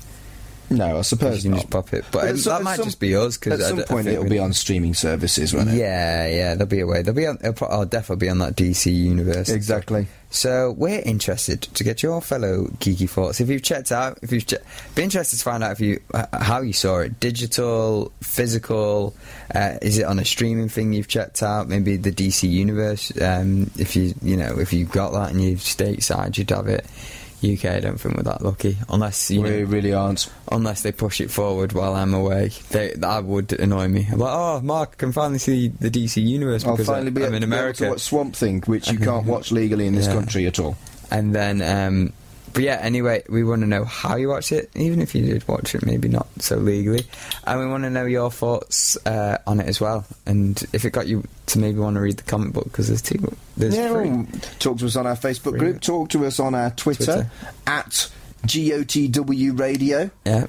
No, I suppose you can not. just pop it. But, at it- that might some- just be us. Cause At some point, it'll we- be on streaming services, won't it? Yeah, yeah, there'll be a way. There'll be. On, it'll, I'll definitely be on that DC universe. Exactly. So we're interested to get your fellow geeky thoughts. If you've checked out, if you've che- be interested to find out if you how you saw it, digital, physical, uh, is it on a streaming thing you've checked out? Maybe the DC universe. Um, if you you know if you got that and you've stateside, you'd have it. UK, I don't think we're that lucky, unless you we know, really aren't. unless they push it forward while I'm away. They, that would annoy me. I'm like, oh, Mark, I can finally see the DC universe I'll because finally I, be, I'm in be able America. to watch Swamp Thing, which you *laughs* can't watch legally in this Yeah. country at all. And then, um, but yeah, anyway, we want to know how you watched it, even if you did watch it, maybe not so legally. And we want to know your thoughts uh, on it as well. And if it got you to maybe want to read the comic book, because there's two. There's yeah, well, talk to us on our Facebook Free. group. Talk to us on our Twitter, Twitter. at GOTW Radio, Yeah.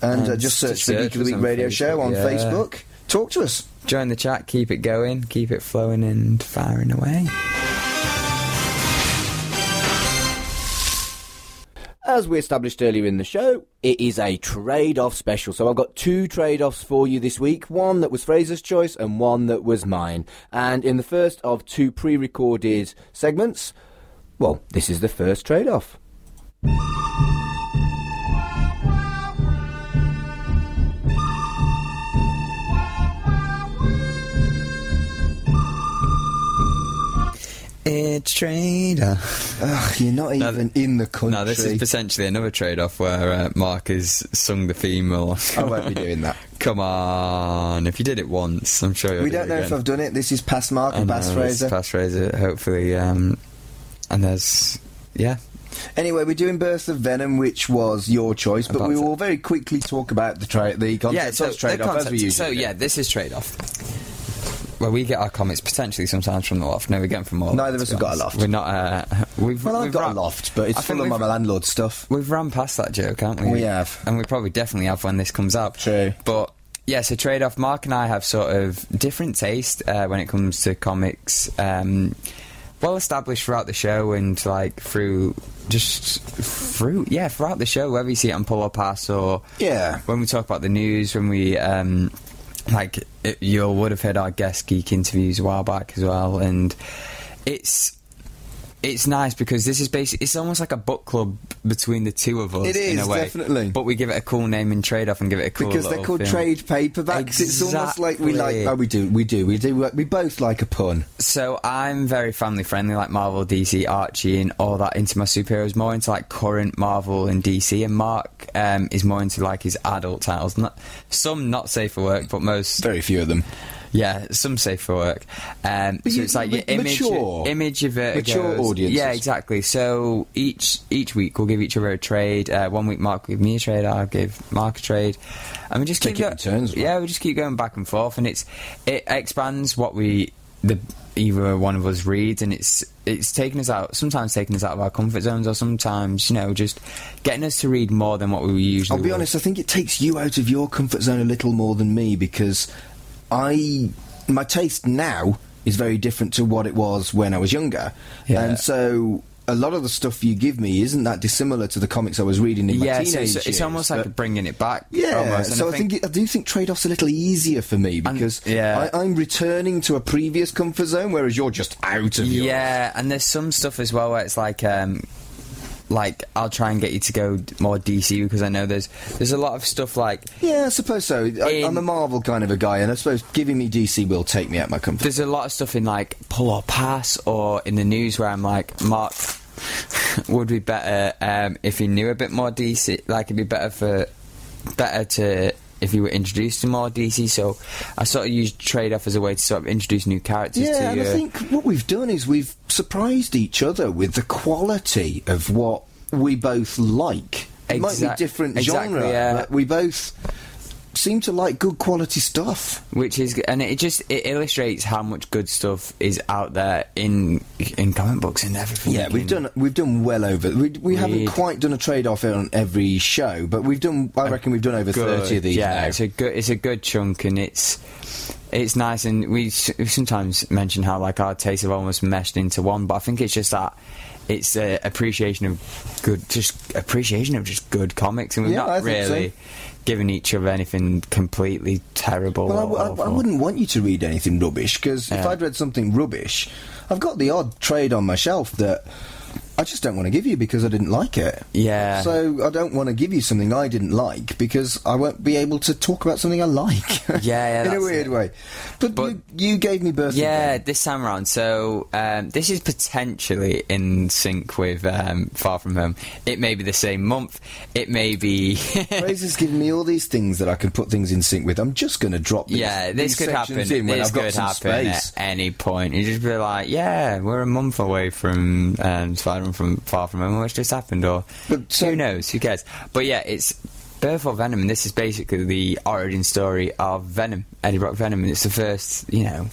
and, uh, just search for Geek of the Week Radio Show on yeah. Facebook. Talk to us. Join the chat, keep it going, keep it flowing and firing away. As we established earlier in the show, it is a trade off special. So I've got two trade offs for you this week one that was Fraser's choice and one that was mine. And in the first of two pre recorded segments, well, this is the first trade off. It's trader. Ugh, you're not No, even in the country. No, this is potentially another trade off where uh, Mark has sung the theme. Or I won't be doing that. *laughs* Come on, if you did it once, I'm sure you'll We do don't it know if. I've done it. This is past Mark I and know, past it's Fraser. Past Fraser, hopefully. Um, and there's, yeah, Anyway, we're doing Birth of Venom, which was your choice, but About we to- will very quickly talk about the tra- the concept yeah. So of trade the off as we usually So do. yeah, this is trade off. Well, we get our comics potentially sometimes from the loft. No, we get them from all. Neither of us have got a loft. We're not. Uh, *laughs* we've, Well, I've we've got ran- a loft, but it's I full of my landlord stuff. We've run past that joke, haven't we? We have. and we probably definitely have when this comes out. True. But yeah, so trade off. Mark and I have sort of different taste uh, when it comes to comics. Um, well established throughout the show and like through just through yeah throughout the show whether you see it on Pull Up Pass or Yeah. when we talk about the news when we um like it, you would have heard our guest geek interviews a while back as well and it's it's nice because this is basically it's almost like a book club between the two of us It is in a way definitely. but we give it a cool name in trade off and give it a cool because they're called film. trade paperbacks. It's almost like we like. Oh, we do, we do, we do. We both like a pun. So I'm very family friendly, like Marvel, DC, Archie, and all that. Into my superheroes, more into like current Marvel and DC. And Mark um, is more into like his adult titles. Not some not safe for work, but most Very few of them. Yeah, some safe for work. Um, so you- it's like your image, mature- image of it. mature audiences. Yeah, exactly. So each each week we'll give each other a trade. Uh, one week Mark will give me a trade, I'll give Mark a trade, and we just Take keep it in turns, right? Yeah, we just keep going back and forth, and it's it expands what we the either one of us reads, and it's it's taking us out. Sometimes taking us out of our comfort zones, or sometimes you know just getting us to read more than what we usually. I'll be would. honest. I think it takes you out of your comfort zone a little more than me because I my taste now is very different to what it was when I was younger, Yeah. and so a lot of the stuff you give me isn't that dissimilar to the comics I was reading in my yeah, so teenage it's, it's years, almost like bringing it back. Yeah. So I think, it, I do think trade-off's are a little easier for me because yeah. I, I'm returning to a previous comfort zone, whereas you're just out of yours. Yeah, and there's some stuff as well where it's like, um, like I'll try and get you to go more DC because I know there's there's a lot of stuff like Yeah, I suppose so. I, In- I'm a Marvel kind of a guy, and I suppose giving me DC will take me out my comfort. there's a lot of stuff in like pull or pass or in the news where I'm like Mark *laughs* would be better um, if he knew a bit more DC. Like it'd be better for better to if you were introduced to more DC. So I sort of use trade off as a way to sort of introduce new characters Yeah, to and you. I think what we've done is we've surprised each other with the quality of what we both like. It might be different exactly, genre, yeah. but we both seem to like good quality stuff. which is and it just it illustrates how much good stuff is out there in in comic books and everything. Yeah, we've done we've done well over. We, we haven't quite done a trade off on every show, but we've done. I reckon we've done over good. thirty of these Yeah, now. it's a good it's a good chunk and it's it's nice and we, we sometimes mention how like our tastes have almost meshed into one, but I think it's just that. It's uh, appreciation of good, just appreciation of just good comics, and we've Yeah, not think so. Given each other anything completely terrible. Well, I, I- I wouldn't want you to read anything rubbish because if I'd read something rubbish, I've got the odd trade on my shelf that I just don't want to give you because I didn't like it. Yeah. So I don't want to give you something I didn't like because I won't be able to talk about something I like. *laughs* Yeah, yeah, *laughs* in a weird it. way. But, But- you, you gave me birthday. Yeah, this time around. So um, this is potentially in sync with um, Far From Home. It may be the same month. It may be. *laughs* Fraser's given me all these things that I can put things in sync with. I'm just going to drop these, yeah, this could happen. This I've got could happen space. at any point. You just be like, "Yeah, we're a month away from um, From Far From Home. What's just happened?" Or But, so- who knows? Who cares? But yeah, it's. Birth of Venom, and this is basically the origin story of Venom, Eddie Brock Venom, and it's the first, you know,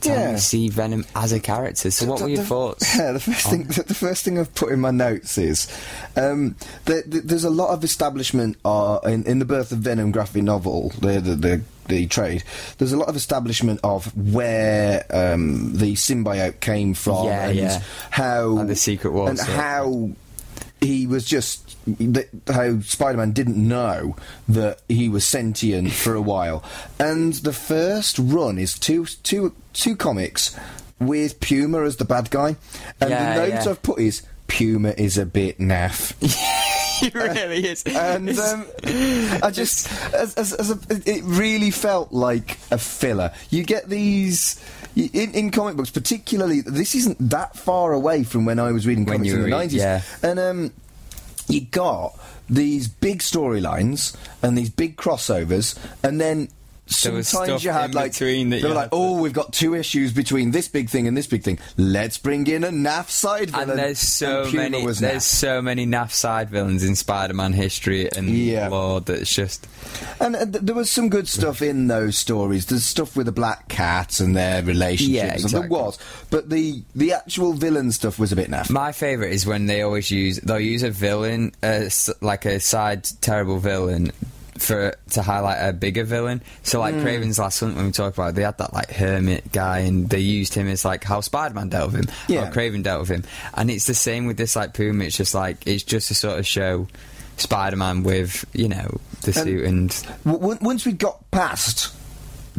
time Yeah. we see Venom as a character. So, what The- were your the- thoughts? Yeah, *laughs* the first thing the first thing I've put in my notes is um, there's a lot of establishment uh, in, in the birth of Venom graphic novel, the the, the the trade. There's a lot of establishment of where um, the symbiote came from Yeah, and yeah. how Like the Secret Wars and of how he was just that how Spider-Man didn't know that he was sentient for a while, and the first run is two two two comics with Puma as the bad guy, and Yeah, the note yeah. I've put is Puma is a bit naff. *laughs* He really is. And um, I just, as, as, as a, it really felt like a filler. You get these in, in comic books, particularly. This isn't that far away from when I was reading comics in the read- nineties, yeah. and um, you got these big storylines and these big crossovers, and then. Sometimes stuff you had like between that they were like, had to- oh, we've got two issues between this big thing and this big thing. Let's bring in a NAF side villain. and there's so And many there's naff. so many naff side villains in Spider-Man history and Yeah. lore that's just And uh, th- there was some good stuff in those stories. There's stuff with the black cat and their relationships. Yeah, and exactly. There was, but the the actual villain stuff was a bit naff. my favorite is when they always use they'll use a villain uh, like a side terrible villain for to highlight a bigger villain. So like hmm. Kraven's Last Hunt when we talked about it, they had that like hermit guy and they used him as like how Spider-Man dealt with him, Yeah. how Kraven dealt with him, and it's the same with this like Puma. It's just like it's just to sort of show Spider-Man with you know the suit and W- w- once we got past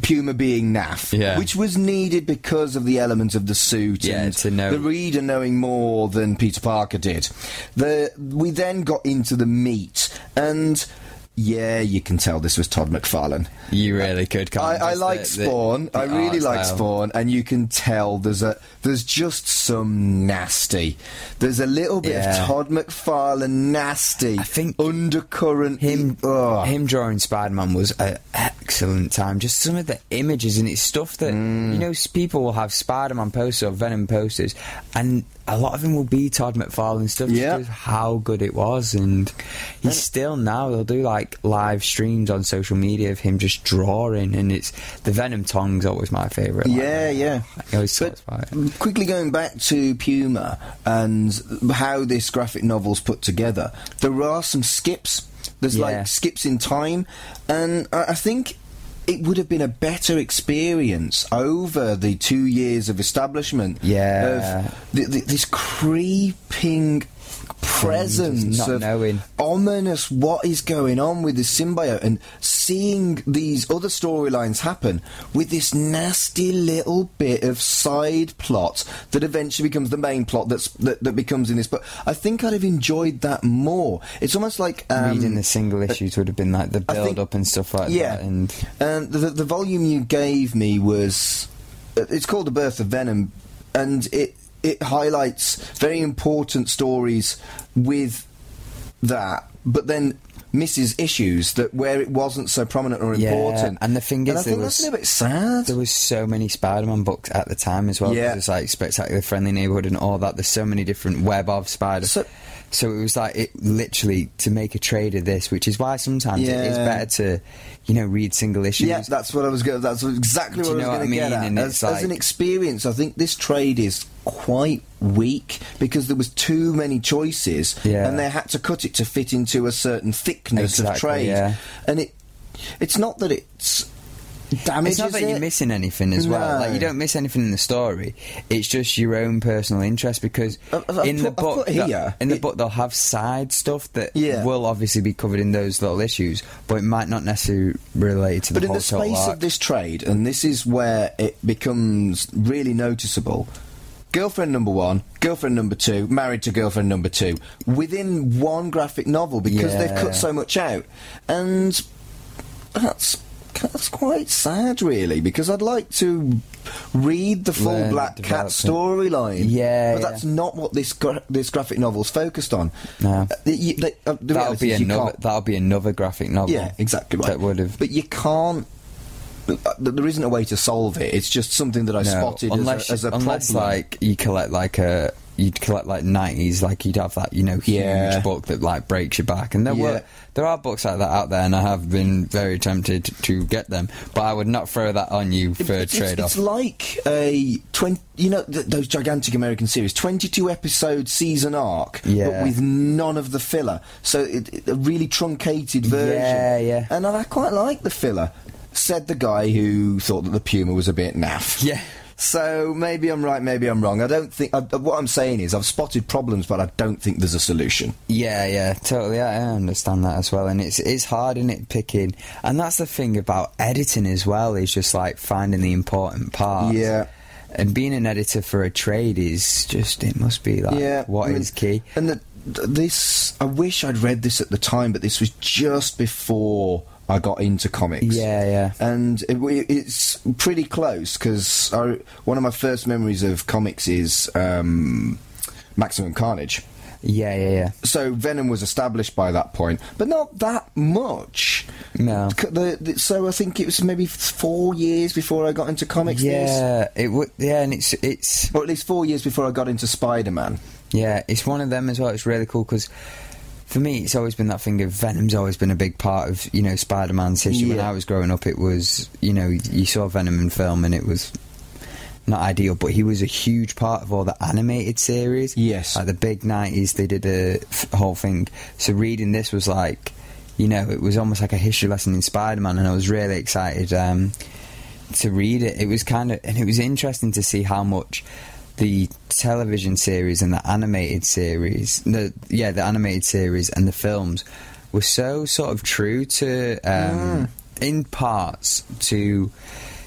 Puma being naff, Yeah. which was needed because of the element of the suit Yeah, and to know- the reader knowing more than Peter Parker did. The we then got into the meat and. Yeah, you can tell this was Todd McFarlane. you really could. can't I. I like the- the- Spawn. the I really like style. Spawn, and you can tell there's a there's just some nasty. There's a little bit Yeah. of Todd McFarlane nasty. I think undercurrent. him Ugh. him drawing Spider-Man was an excellent time. Just some of the images and it's stuff that Mm. you know people will have Spider-Man posters or Venom posters, and a lot of them will be Todd McFarlane stuff. Yeah. just how good it was, and he's still now. They'll do like live streams on social media of him just drawing, and it's the Venom tongue's always my favourite. like, Yeah, yeah. I always But talks about it. quickly going back to Puma and how this graphic novel's put together, there are some skips. There's Yeah. like skips in time, and I, I think it would have been a better experience over the two years of establishment. Yeah. Of th- th- this creeping presence not of knowing. ominous what is going on with the symbiote and seeing these other storylines happen with this nasty little bit of side plot that eventually becomes the main plot that's that, that becomes in this but I think I'd have enjoyed that more. It's almost like um, Reading the single issues would have been like the build think- up and stuff like yeah. that. And And the, the volume you gave me was uh, it's called The Birth of Venom, and it it highlights very important stories with that, but then misses issues that where it wasn't so prominent or Yeah, important. and the thing is, and I think that's was- a little bit sad. there was so many Spider-Man books at the time as well. Yeah. it's like Spectacular Friendly Neighborhood and all that. There's so many different web of Spider. So- So, it was like it literally to make a trade of this, which is why sometimes it is better to, you know, read single issues. Yeah, that's what I was going. That's exactly what I was going I to get mean? at. And As, as an experience, I think this trade is quite weak because there was too many choices, Yeah. and they had to cut it to fit into a certain thickness of trade. yeah. And it, it's not that it's It's not that it. you're missing anything as well. Like you don't miss anything in the story. It's just your own personal interest because I've- I've in the put- I've book, they'll- in the it- book they'll have side stuff that Yeah. will obviously be covered in those little issues, but it might not necessarily relate to the But in the space arc. of this trade, and this is where it becomes really noticeable. Girlfriend number one, girlfriend number two, married to girlfriend number two, within one graphic novel because they've cut so much out, and that's that's quite sad, really, because I'd like to read the full Learn, Black Cat storyline. Yeah, but yeah. that's not what this gra- this graphic novel's focused on. No. Uh, you- they- uh, that'll be another. That'll be another graphic novel. yeah, exactly right. That would have. But you can't. uh, There isn't a way to solve it. It's just something that I No, spotted unless, as a, as a unless problem. like you collect like a you'd collect like nineties, like you'd have that you know huge Yeah. book that like breaks your back, and there Yeah. were there are books like that out there, and I have been very tempted to get them, but I would not throw that on you for a trade off. it's like a twenty. You know th- those gigantic American series, twenty-two episode season arc, yeah. but with none of the filler. So it, it- a really truncated version. Yeah, yeah. And I quite like the filler. Said the guy who thought that the Puma was a bit naff. Yeah. So maybe I'm right, maybe I'm wrong. I don't think. I, what I'm saying is, I've spotted problems, but I don't think there's a solution. Yeah, yeah, totally. I understand that as well, and it's it's hard in it picking, and that's the thing about editing as well is just like finding the important parts. Yeah. and being an editor for a trade is just it must be like yeah, what I is key. And the, this, I wish I'd read this at the time, but this was just before I got into comics. Yeah, yeah. And it, it's pretty close because one of my first memories of comics is um, Maximum Carnage. Yeah, yeah, yeah. So Venom was established by that point, but not that much. No. The, the, so I think it was maybe four years before I got into comics. Yeah, it would. Yeah, and it's it's or at least four years before I got into Spider-Man. yeah, it's one of them as well. It's really cool because for me, it's always been that thing of Venom's always been a big part of you know Spider-Man's history. When I was growing up, it was you know you saw Venom in film and it was not ideal, but he was a huge part of all the animated series. Yes. like the big nineties, they did a f- whole thing. So reading this was like, you know, it was almost like a history lesson in Spider-Man, and I was really excited. Um, to read it. It was kind of, and it was interesting to see how much the television series and the animated series, the yeah, the animated series and the films were so sort of true to, um, in parts, to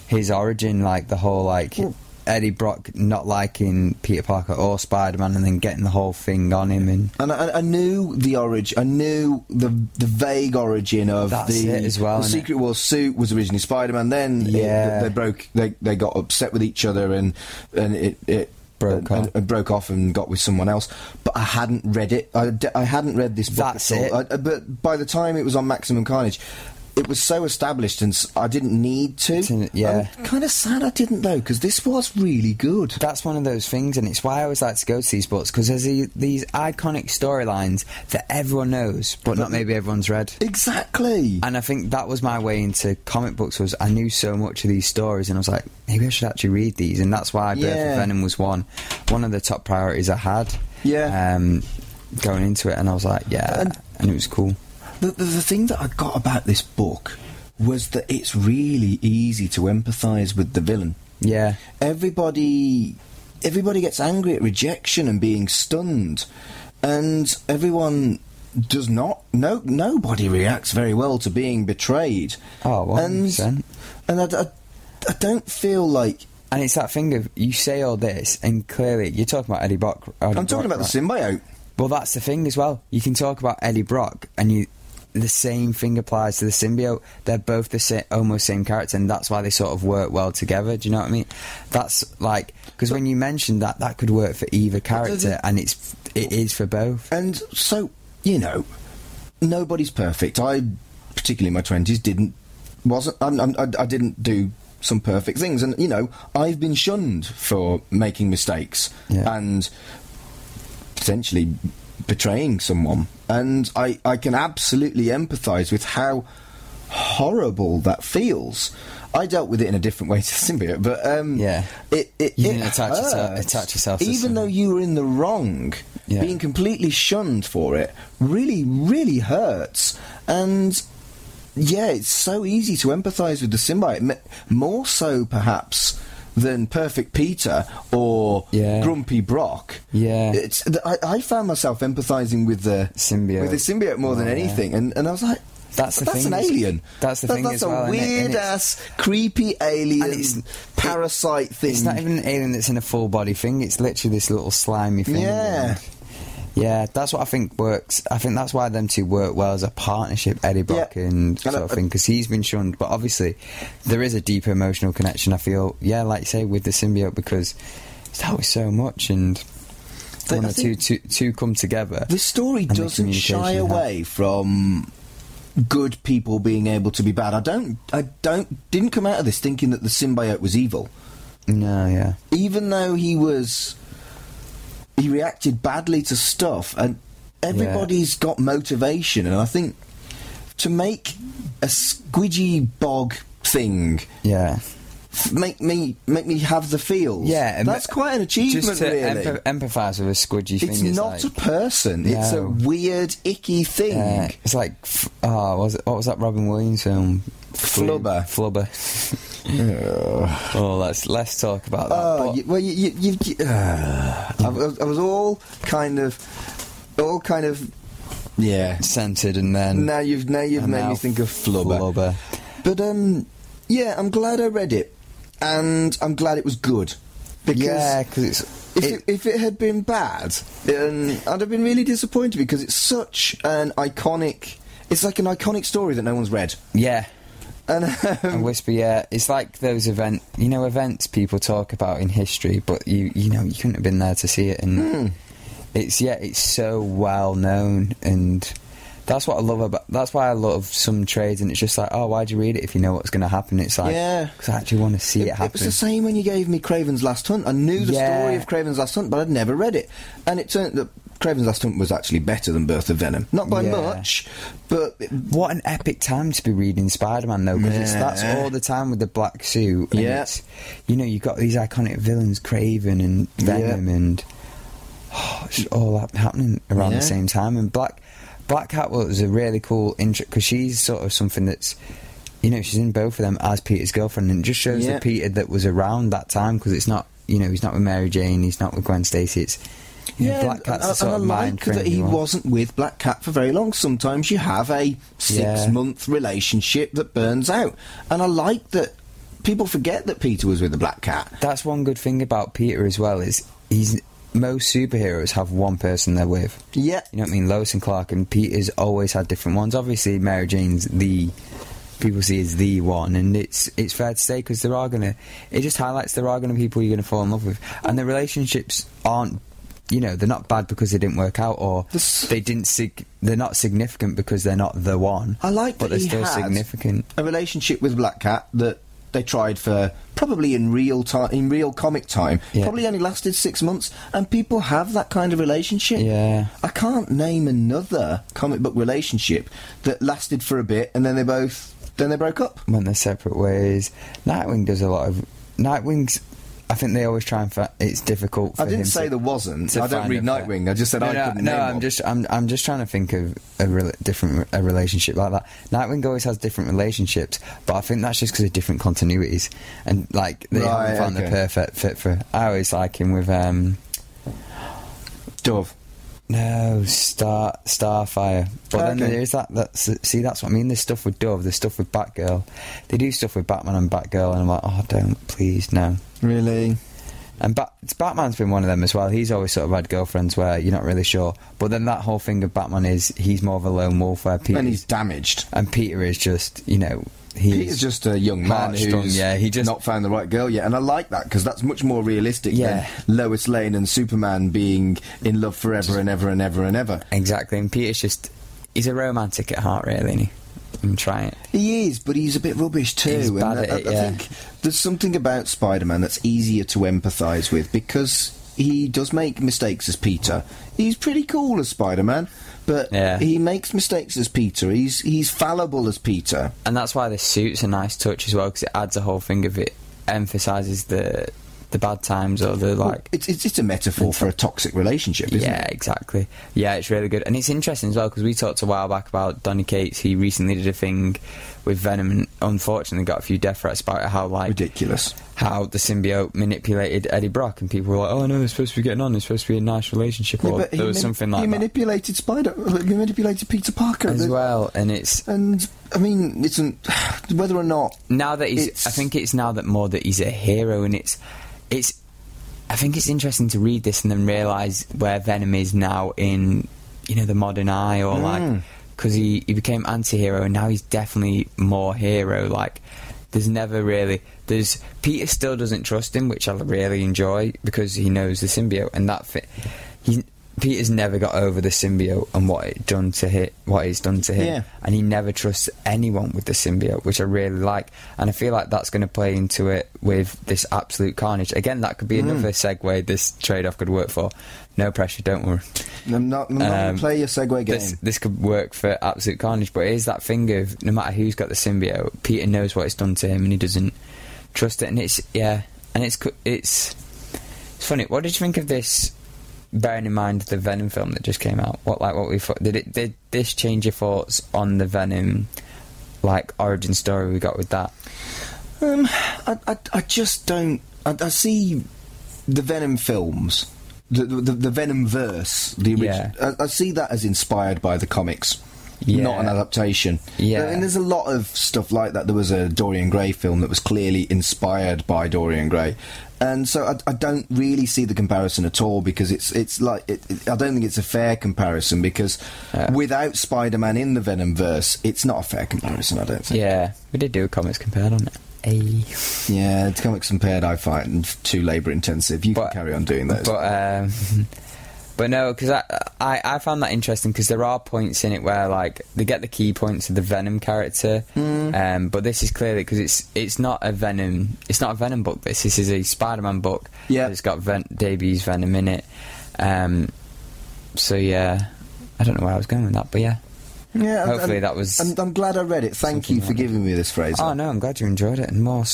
his origin, like the whole like. Eddie Brock not liking Peter Parker or Spider Man, and then getting the whole thing on him, and And I, I knew the origin. I knew the the vague origin of That's the, it as well, The? Secret War suit was originally Spider-Man. Then it- Yeah. they broke. They they got upset with each other, and and it it. Broke and, off. and broke off and got with someone else, but I hadn't read it. I, I hadn't read this book That's it. I, but by the time it was on Maximum Carnage, it was so established, and I didn't need to. Yeah. I'm kind of sad I didn't though, because this was really good. that's one of those things, and it's why I always like to go to these books because there's the, these iconic storylines that everyone knows, but not maybe everyone's read. Exactly. And I think that was my way into comic books was I knew so much of these stories, and I was like, maybe I should actually read these, and that's why Birth Yeah. of Venom was one one of the top priorities I had. Yeah. Um, going into it, and I was like, yeah, And- and it was cool. The, the, the thing that I got about this book was that it's really easy to empathise with the villain. Yeah, Everybody, everybody gets angry at rejection and being stunned, and everyone does not. No, nobody reacts very well to being betrayed. Oh, and 100%. and I, I, I don't feel like and it's that thing of you say all this, and clearly you're talking about Eddie Brock. Eddie I'm talking Brock, about the symbiote. Well, that's the thing as well. You can talk about Eddie Brock, and you the same thing applies to the symbiote. They're both the sa- almost same character, and that's why they sort of work well together. Do you know what I mean? That's like because when you mentioned that, that could work for either character, and it's it is for both. And so, you know, nobody's perfect. I, particularly in my twenties, didn't wasn't I'm, I'm, I, I didn't do some perfect things, and you know, I've been shunned for making mistakes Yeah. and potentially betraying someone, and I I can absolutely empathise with how horrible that feels. I dealt with it in a different way to symbiote, but um, Yeah. it it, You it didn't attach yourself- attach yourself even though you were in the wrong. Yeah. Being completely shunned for it really, really hurts. And yeah, it's so easy to empathise with the symbiote, more so perhaps than Perfect Peter or Yeah. Grumpy Brock. Yeah. it's I, I found myself empathising with the Symbiote. with the symbiote more than Oh, yeah. anything, and, and I was like. That's the that's thing an alien. that's the That- thing That's as a well, and it- weird ass, creepy alien parasite thing. It's not even an alien that's in a full body thing. It's literally this little slimy thing. Yeah. And- Yeah, that's what I think works. I think that's why them two work well as a partnership, Eddie Brock Yeah. and And sort I- of uh, thing, because he's been shunned. But obviously, there is a deeper emotional connection. I feel, yeah, like you say, with the symbiote because it's dealt with so much, and one I or two, two, two come together. The story doesn't shy communication you away from good people being able to be bad. I don't. I don't. Didn't come out of this thinking that the symbiote was evil, No, yeah, even though he was. He reacted badly to stuff, and everybody's got motivation. And I think to make a squidgy bog thing yeah, f- make me make me have the feels. yeah. and that's quite an achievement. Just to really, empath- empathise with a squidgy thing. it's not like, a person. It's a weird, icky thing. Yeah, it's like, f- oh, was it, what was that Robin Williams film? Flubber. Flubber. *sighs* oh, let's let's talk about that. Oh, But- you, well, you, you, you, uh, *sighs* I, was, I was all kind of, all kind of, yeah. centered and then Now you've now you've made now me think of flubber. Flubber. But um, yeah, I'm glad I read it, and I'm glad it was good. Because Yeah, because it's if it- it, if it had been bad, um, I'd have been really disappointed because it's such an iconic. It's like an iconic story that no one's read. yeah. And And um, Whisper, yeah, it's like those event, you know, events people talk about in history, but you, you know, you couldn't have been there to see it, and Hmm. it's yeah, it's so well known, and that's what I love about. That's why I love some trades, and it's just like, oh, why'd you read it if you know what's going to happen? It's like, Yeah. because I actually want to see it, it, happen. was the same when you gave me Kraven's Last Hunt. I knew the Yeah. story of Kraven's Last Hunt, but I'd never read it. And it turned that Kraven's Last Hunt was actually better than Birth of Venom. Not by Yeah. much, but What an epic time to be reading Spider-Man though, because it's that's all the time with the black suit. And Yeah. it's, you know, you've got these iconic villains, Kraven and Venom, and oh, it's all hap- happening around Yeah. the same time. And Black Black Cat was a really cool intro because she's sort of something that's. You know, she's in both of them as Peter's girlfriend, and it just shows Yeah. the Peter that was around that time because it's not, you know, he's not with Mary Jane, he's not with Gwen Stacy. It's yeah, Black Cat's and, the sort and of I mind like that he want. wasn't with Black Cat for very long. Sometimes you have a six-month relationship that burns out, and I like that. People forget that Peter was with the Black Cat. That's one good thing about Peter as well is he's most superheroes have one person they're with. Yeah, You know what I mean? Lois and Clark and Peter's always had different ones. Obviously, Mary Jane's the people see as the one, and it's it's fair to say because there are gonna. It just highlights there are gonna be people you're gonna fall in love with, and the relationships aren't. You know, they're not bad because they didn't work out, or The they didn't. Sig- they're not significant because they're not the one. I like but that they're he still had significant. a relationship with Black Cat that they tried for probably in real time, in real comic time. Yeah. Probably only lasted six months, and people have that kind of relationship. Yeah. I can't name another comic book relationship that lasted for a bit and then they both then they broke up. went their separate ways. Nightwing does a lot of Nightwing's. I think they always try and. Fi- it's difficult. For I didn't say to, there wasn't. I don't read Nightwing. I just said no, I no, couldn't no. I'm one. just, I'm, I'm just trying to think of a rela- different a relationship like that. Nightwing always has different relationships, but I think that's just because of different continuities, and like they Right, haven't found okay. the perfect fit for. I always like him with um Dove. No Star Starfire, but then there is that. That's see, that's what I mean. There's stuff with Dove. There's stuff with Batgirl. They do stuff with Batman and Batgirl, and I'm like, oh, don't please no. Really? And Bat- Batman's been one of them as well. He's always sort of had girlfriends where you're not really sure. But then that whole thing of Batman is he's more of a lone wolf where Peter And he's damaged. and Peter is just you know he's Peter's just a young man who's yeah, he just- not found the right girl yet, and I like that because that's much more realistic Yeah. than Lois Lane and Superman being in love forever and ever and ever and ever. exactly. And Peter's just he's a romantic at heart, really. Isn't he? I'm trying. He is, but he's a bit rubbish too. He's and bad I, it, I- I think there's something about Spider-Man that's easier to empathise with because he does make mistakes as Peter. He's pretty cool as Spider-Man, but Yeah. he makes mistakes as Peter. He's he's fallible as Peter. And that's why the suit's a nice touch as well because it adds a whole thing of it emphasizes the the bad times or the like. It's it's, it's a metaphor for a toxic relationship, isn't yeah, it? exactly. Yeah, it's really good, and it's interesting as well because we talked a while back about Donny Cates. He recently did a thing with Venom, and unfortunately got a few death threats about how like Ridiculous. how the symbiote manipulated Eddie Brock, and people were like, "Oh no, they're supposed to be getting on. They're supposed to be a nice relationship." Yeah, or there he was mani- something he like that manipulated Spider. He manipulated Peter Parker as The- well, and it's And I mean, it's an, *sighs* whether or not now that he's I think it's now that more that he's a hero and it's it's I think it's interesting to read this and then realize where Venom is now in you know the modern eye or Mm. like because he, he became anti-hero and now he's definitely more hero like there's never really there's Peter still doesn't trust him which I really enjoy because he knows the symbiote and that fit Peter's never got over the symbiote and what it done to hit what it's done to him Yeah. and he never trusts anyone with the symbiote, which I really like. And I feel like that's going to play into it with this absolute carnage. Again, that could be Mm. another segue this trade off could work for. No pressure, don't worry. I'm not, I'm not Um, play your segue game. This, this could work for absolute carnage, but it is that thing of no matter who's got the symbiote, Peter knows what it's done to him and he doesn't trust it. And it's, yeah, and it's, it's, it's funny. What did you think of this? Bearing in mind the Venom film that just came out, what like what we thought? Did it did this change your thoughts on the Venom like origin story we got with that? Um, I, I, I just don't. I, I see the Venom films, the the, the Venom verse, the original. Yeah. I, I see that as inspired by the comics. Yeah. Not an adaptation. Yeah. and there's a lot of stuff like that. There was a Dorian Gray film that was clearly inspired by Dorian Gray, and so I, I don't really see the comparison at all because it's it's like it, it- I don't think it's a fair comparison because Yeah. without Spider-Man in the Venom verse, it's not a fair comparison. I don't think. Yeah, we did do a comics compared on it. Hey. Yeah, comics compared I find too labour intensive. You But- can carry on doing those. But um, *laughs* but no, because I, I I found that interesting because there are points in it where like they get the key points of the Venom character, Hmm. um, but this is clearly because it's it's not a Venom it's not a Venom book. This this is a Spider-Man book. Yeah. it's got Ven- debuts Venom in it. Um, so yeah, I don't know where I was going with that, but yeah. yeah, hopefully that was I'm, I'm glad I read it. Thank you for like giving me this phrase. Oh no, I'm glad you enjoyed it and more.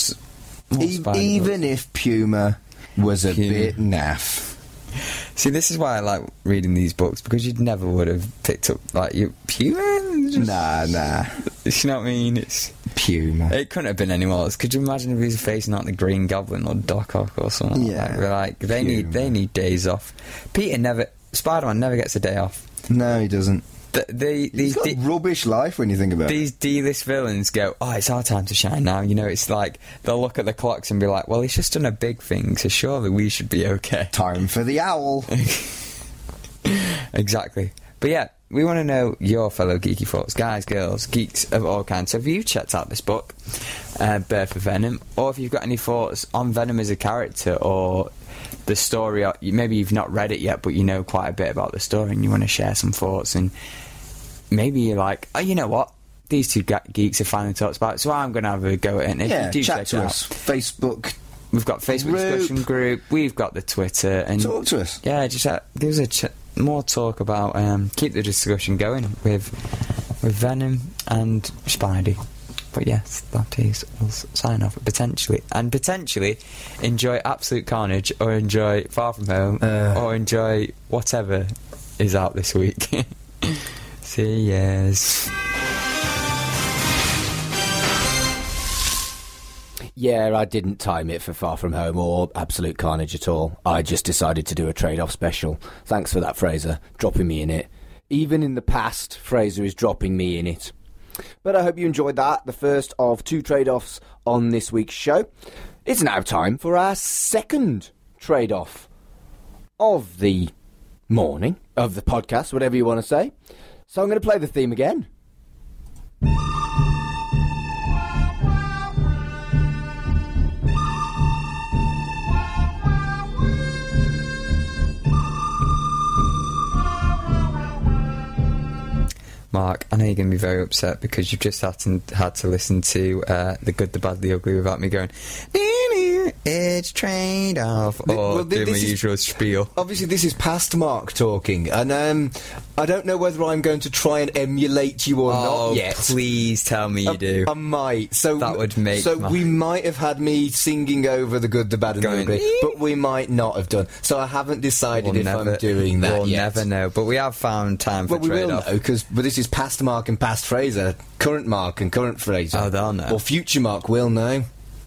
more E- even if Puma was a Puma. bit naff. *laughs* See, this is why I like reading these books because you'd never would have picked up like you Puma. Just- Nah, nah. *laughs* You know what I mean? It's Puma. it couldn't have been anyone else. Could you imagine if he was facing out the Green Goblin or Doc Ock or something? Yeah. like, like they need they need days off. Peter never Spider Man never gets a day off. No, he doesn't. The, the, He's these D- a rubbish life when you think about it. these D-list villains go, oh, it's our time to shine now. You know, it's like they'll look at the clocks and be like, well, he's just done a big thing, so surely we should be okay. Time for the owl. *laughs* exactly. But yeah, we want to know your fellow geeky thoughts, guys, girls, geeks of all kinds. So have you checked out this book, uh, Birth of Venom, or if you've got any thoughts on Venom as a character or the story, or maybe you've not read it yet, but you know quite a bit about the story and you want to share some thoughts, and maybe you're like, oh, you know what? These two geeks have finally talked about it, so I'm going to have a go at it. And yeah, chat to us. out, Facebook. we've got Facebook Group. discussion group, we've got the Twitter, and Talk to us. yeah, just uh, give us a ch- more talk about um, keep the discussion going with with Venom and Spidey. But yes, that is we'll sign off potentially, and potentially enjoy Absolute Carnage or enjoy Far From Home Uh. or enjoy whatever is out this week. *laughs* See yes. Yeah, I didn't time it for Far From Home or Absolute Carnage at all. I just decided to do a trade off special. Thanks for that, Fraser, dropping me in it. Even in the past, Fraser is dropping me in it. But I hope you enjoyed that, the first of two trade offs on this week's show. It's now time for our second trade off of the morning, of the podcast, whatever you want to say. So I'm going to play the theme again. Mark, I know you're going to be very upset because you've just had to, had to listen to uh, the good, the bad, the ugly without me going. It's trade off or well, thi- doing my this is- usual spiel. Obviously, this is past Mark talking, and um, I don't know whether I'm going to try and emulate you or Oh, not yet. please tell me you I- do. I might. So That would make So my- we might have had me singing over the good, the bad, and the ugly, but we might not have done. So I haven't decided We'll if never, I'm doing that We'll yet. never know, but we have found time for Well, we trade will off. know because, but this is past Mark and past Fraser, current Mark and current Fraser. Oh, they'll know. Or future Mark will know.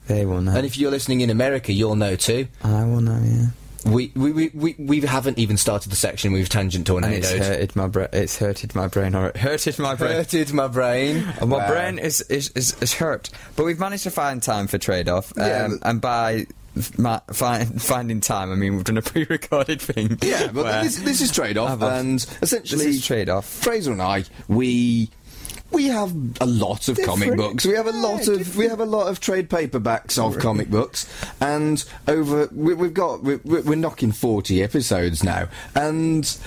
They will know. And if you're listening in America, you'll know too. I will know, yeah. We we, we, we, we haven't even started the section. We've tangent And it's hurted my brain. It's hurted my brain. Or it hurted my brain. Hurted my brain. And my Wow. brain is, is, is, is hurt. But we've managed to find time for trade off. Um, Yeah. and by ma- find, finding time, I mean we've done a *laughs* pre recorded thing. Yeah, but this, this is trade off, and essentially, This is trade-off. Fraser and I, we we have a lot of comic books. We have a yeah, lot of we have a lot of trade paperbacks of comic books, and over we, we've got we, we- we're knocking forty episodes now, and.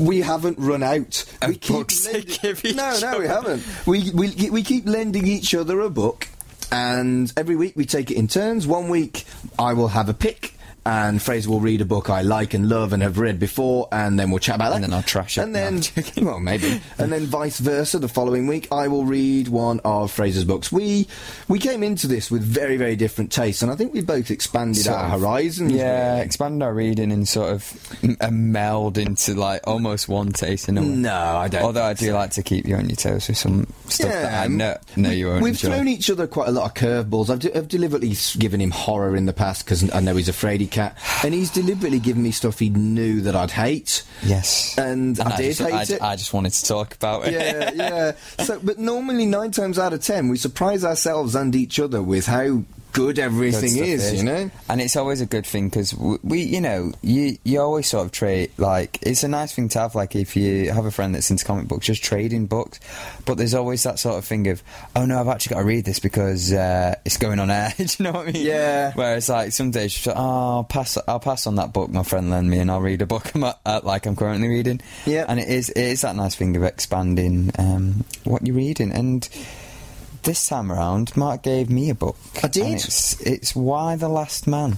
We haven't run out. Of we keep books to lending- give each no, no, we haven't. We, we we keep lending each other a book, and every week we take it in turns. One week I will have a pick, and Fraser will read a book I like and love and have read before, and then we'll chat about that. And then I'll trash it. And then, I'm *laughs* well, maybe. and then vice versa. The following week, I will read one of Fraser's books. We we came into this with very very different tastes, and I think we both expanded Sort our of. horizons. Yeah, really. expand our reading and sort of m- meld into like almost one taste in a way. No, I don't. Although I do so. like to keep you on your toes with some stuff that I know, know you won't We've enjoy. thrown each other quite a lot of curveballs. I've, de- I've deliberately given him horror in the past because I know he's afraid fraidy cat, and he's deliberately given me stuff he knew that I'd hate. yes, And I did just, hate I, it. I just wanted to talk about it. yeah, *laughs* yeah. So, but normally nine times out of ten, we surprise ourselves and each other with how good Good everything stuff is, You know. and it's always a good thing because we, you know, you you always sort of trade like it's a nice thing to have. Like if you have a friend that's into comic books, just trading books. But there's always that sort of thing of, oh no, I've actually got to read this because uh, it's going on air. *laughs* Do you know what I mean? Yeah. Whereas like some days, you're like, oh, I'll pass, I'll pass on that book my friend lent me, and I'll read a book *laughs* I'm at, uh, like I'm currently reading. Yeah. And it is it is that nice thing of expanding um, what you're reading and. This time around, Mark gave me a book. I did. And it's it's Y the Last Man,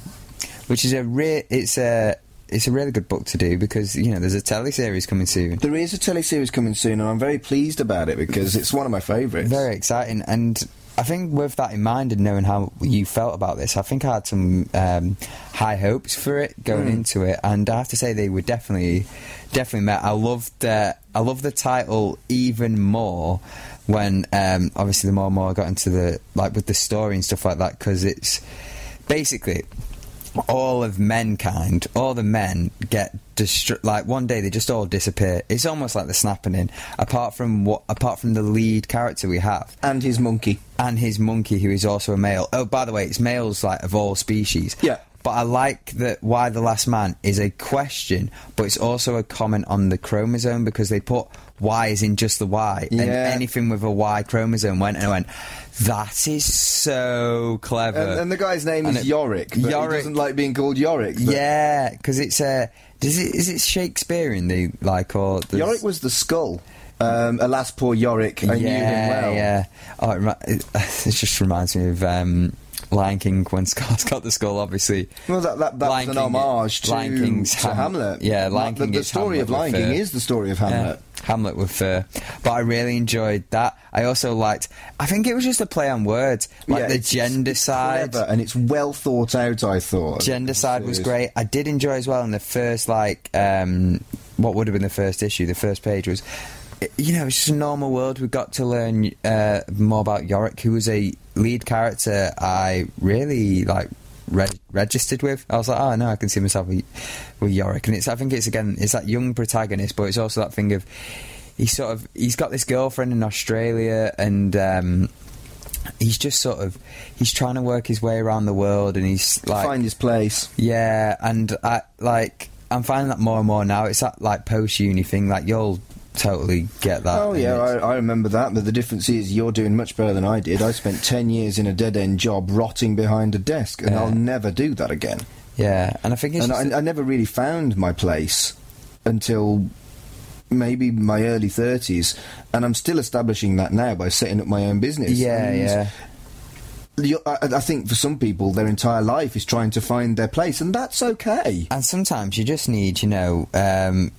which is a re- it's a it's a really good book to do because you know there's a telly series coming soon. There is a teleseries coming soon, and I'm very pleased about it because it's one of my favourites. Very exciting, and I think with that in mind and knowing how you felt about this, I think I had some um, high hopes for it going into it, and I have to say they were definitely definitely met. I loved uh, I love the title even more when um, obviously the more and more I got into the like with the story and stuff like that because it's basically all of mankind, all the men get destru- like one day they just all disappear. It's almost like the snapping in. Apart from what, apart from the lead character we have and his monkey. and his monkey, who is also a male. Oh, by the way, it's males like of all species. Yeah. But I like that why the last man is a question, but it's also a comment on the chromosome because they put Y is in just the Y, and anything with a Y chromosome went and I went. That is so clever. And, and the guy's name And is it- Yorick. Yorick. He doesn't like being called Yorick. but- Yeah, because it's uh, does it is it Shakespearean? The like or there's- Yorick was the skull. Um, alas, poor Yorick. I yeah, knew him well. yeah. Oh, it, it, *laughs* it just reminds me of um, Lion King when *laughs* Scar's got the skull. Obviously, Well, that, that, that Lion an King- homage to, Lion King's to Ham- Hamlet. Yeah, Lion the, King the is story Hamlet of Lion King is the story of yeah. Hamlet. With fur. But I really enjoyed that. I also liked. I think it was just a play on words, like Yeah, the it's- gender it's side. clever and it's well thought out. I thought Gendercide was great. I did enjoy as well in the first like um, what would have been the first issue. The first page was. You know, it's just a normal world. We got to learn uh, more about Yorick, who was a lead character I really like reg- registered with. I was like, oh no, I can see myself with, with Yorick, and it's. I think it's again, it's that young protagonist, but it's also that thing of he's sort of he's got this girlfriend in Australia, and um, he's just sort of he's trying to work his way around the world, and he's like Find his place. yeah, and I like I'm finding that more and more now. It's that like post uni thing. Like you'll totally get that. Oh yeah, I, I remember that. But the difference is you're doing much better than I did. I spent ten years in a dead end job, rotting behind a desk, and Yeah. I'll never do that again. yeah, and I think it's and I, I never really found my place until maybe my early 30s and i'm still establishing that now by setting up my own business yeah, And yeah. I, I think for some people their entire life is trying to find their place and that's okay And sometimes you just need, you know, um,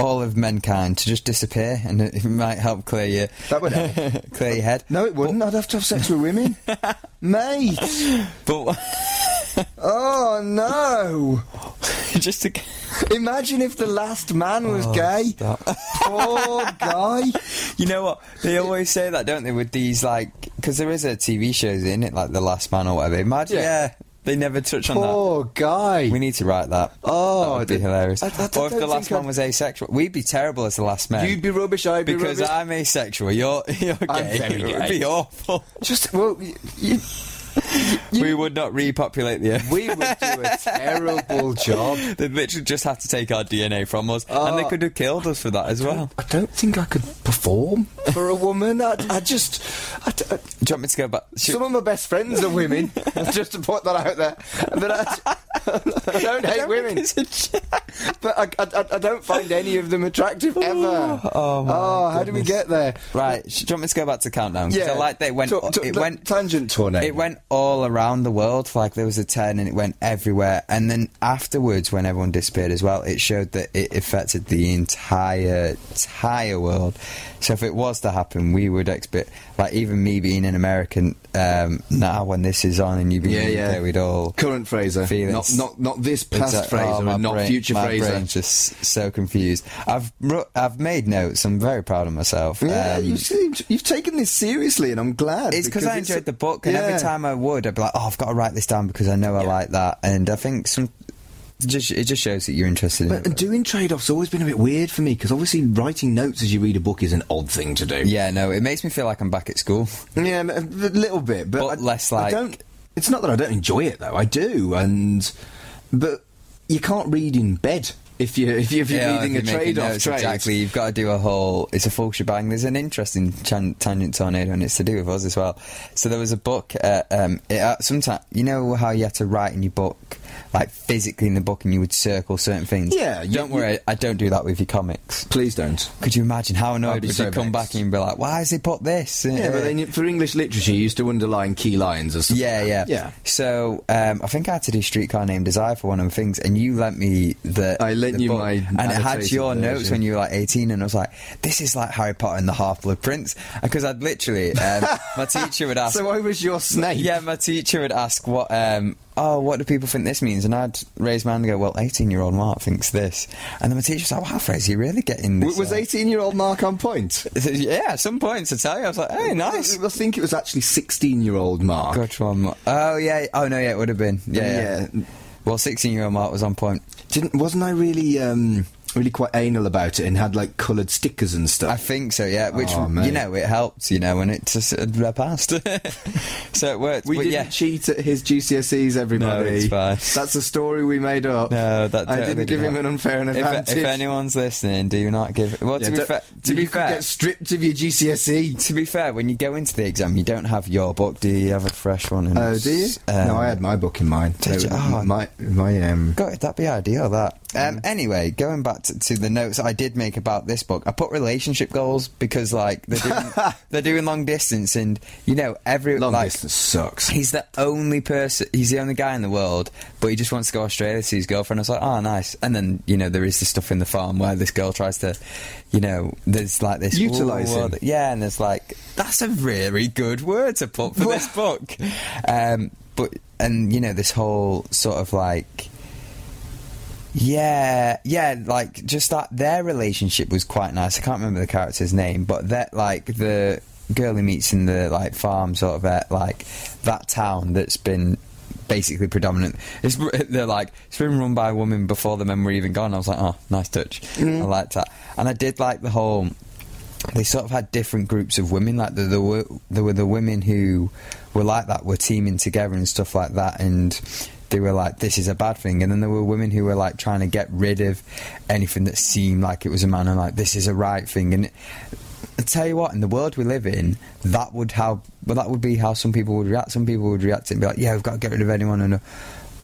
all of mankind to just disappear, and it might help clear your That would help. *laughs* clear your head. no it wouldn't i'd have to have sex with women *laughs* mate But oh no *laughs* just to imagine if the last man was Oh, gay poor guy You know what? They always say that, don't they? With these, like, because there is a TV shows in it, like The Last Man or whatever. Imagine, Yeah. yeah, they never touch on that. poor guy We need to write that. Oh, that would be I- hilarious. I- I- I or if don't the last think man I'd- was asexual, we'd be terrible as the last man. you'd be rubbish i'd be because rubbish I'm asexual. You're you're gay. I'm very *laughs* it would gay. be awful. just well y- you, *laughs* we would not repopulate the earth. We would do a *laughs* terrible job. They'd literally just have to take our DNA from us, and they Oh. could have killed us for that as well. I don't think I could perform for a woman. I, I just. I, I- Do you want me to go back? Should- some of my best friends are women, *laughs* just to put that out there. But I, I don't hate women, It's a j- but I, I, I don't find any of them attractive oh, ever. Oh, my oh, how do we get there? Right, do you want me to go back to countdown? 'Cause I like they went. It went. tangent tornado. It went all around the world. Like there was a ten, and it went everywhere. And then afterwards, when everyone disappeared as well, it showed that it affected the entire entire world. So if it was to happen, we would expect. Like even me being an American um, now, when this is on and you being Yeah, yeah. UK, we'd all Current Fraser, feel not not not this past Exact- Fraser, oh, and not brain- future my Fraser. brain's just so confused. I've I've made notes. I'm very proud of myself. Yeah, Um, you seem you've taken this seriously, and I'm glad. It's because I enjoyed the book, and Yeah. every time I would, I'd be like, "Oh, I've got to write this down because I know I like that." And I think some just it just shows that you're interested in But it. doing trade offs always been a bit weird for me because obviously writing notes as you read a book is an odd thing to do. Yeah, no, it makes me feel like I'm back at school. Yeah, a little bit, but, But I, less I like- don't. It's not that I don't enjoy it though. I do, and but you can't read in bed if you if you're, if you're Yeah, if a you're making trade off notes, trade. Exactly, you've got to do a whole. It's a full shebang. There's an interesting chan- tangent tornado, and it's to do with us as well. So there was a book. Uh, um, it, uh, sometimes you know how you had to write in your book, like physically in the book, and you would circle certain things. Yeah, you- don't worry, I don't do that with your comics. Please don't. Could you imagine how annoyed would so you come vexed. back and be like, "Why has he put this?" Yeah, but then for English literature, you used to underline key lines or something. Yeah, yeah, yeah. So um, I think I had to do Streetcar Named Desire for one of the things, and you lent me the. I the you book, my and it had your version. notes when you were like eighteen, and I was like, "This is like Harry Potter and the Half Blood Prince," because I'd literally um, *laughs* my teacher would ask. So I was your Snape. yeah, my teacher would ask what. Um, oh, what do people think this means? And I'd raise my hand and go, "Well, eighteen-year-old Mark thinks this," and then my teacher was like, "Wow, Fraser, you really getting this?" Was uh, eighteen-year-old Mark on point? *laughs* Yeah, some points I tell you, I was like, "Hey, nice." I think it was actually sixteen-year-old Mark. Which one? Oh yeah. Oh no, yeah, it would have been. Yeah. yeah. Yeah. Well, sixteen-year-old Mark was on point. Didn't wasn't I really um, really quite anal about it and had like coloured stickers and stuff. I think so. Yeah. Which Oh, you know, it helped. You know, when it just uh, passed. *laughs* so it worked. We but didn't yeah. cheat at his GCSEs, everybody. No, it's fine. That's a story we made up. No, that I didn't give him an unfair advantage. if anyone's listening, do not give. Well, Yeah, to be fair, to you be fair, get stripped of your GCSE. to be fair, when you go into the exam, you don't have your book. Do you? Have a fresh one? And Oh, do you? um, no, I had my book in mind. did So you? Oh. My my um. God, that'd be ideal. That. Um, Anyway, going back back to, to the notes I did make about this book, I put relationship goals because like they're doing, *laughs* they're doing long distance, and you know every Long like, distance sucks. He's the only person. He's the only guy in the world, but he just wants to go Australia to see his girlfriend. I was like, oh, nice. And then you know there is this stuff in the farm where this girl tries to, you know, there's like this Utilise "Ooh, him. Yeah, and there's like that's a really good word to put for this *laughs* book. Um, but and you know this whole sort of like. Yeah, yeah, like just that their relationship was quite nice. I can't remember the character's name, but that like the girl he meets in the like farm sort of uh, like that town that's been basically predominant. It's *laughs* they're like it's been run by a woman before the men were even gone. I was like, oh, nice touch. I liked that, and I did like the whole. They sort of had different groups of women. Like there, there were there were the women who were like that, were teaming together and stuff like that, and they were like, "This is a bad thing." And then there were women who were like trying to get rid of anything that seemed like it was a man, and like, "This is a right thing." And I tell you what, in the world we live in, that would how well that would be how some people would react. Some people would react and be like, "Yeah, we've got to get rid of anyone and."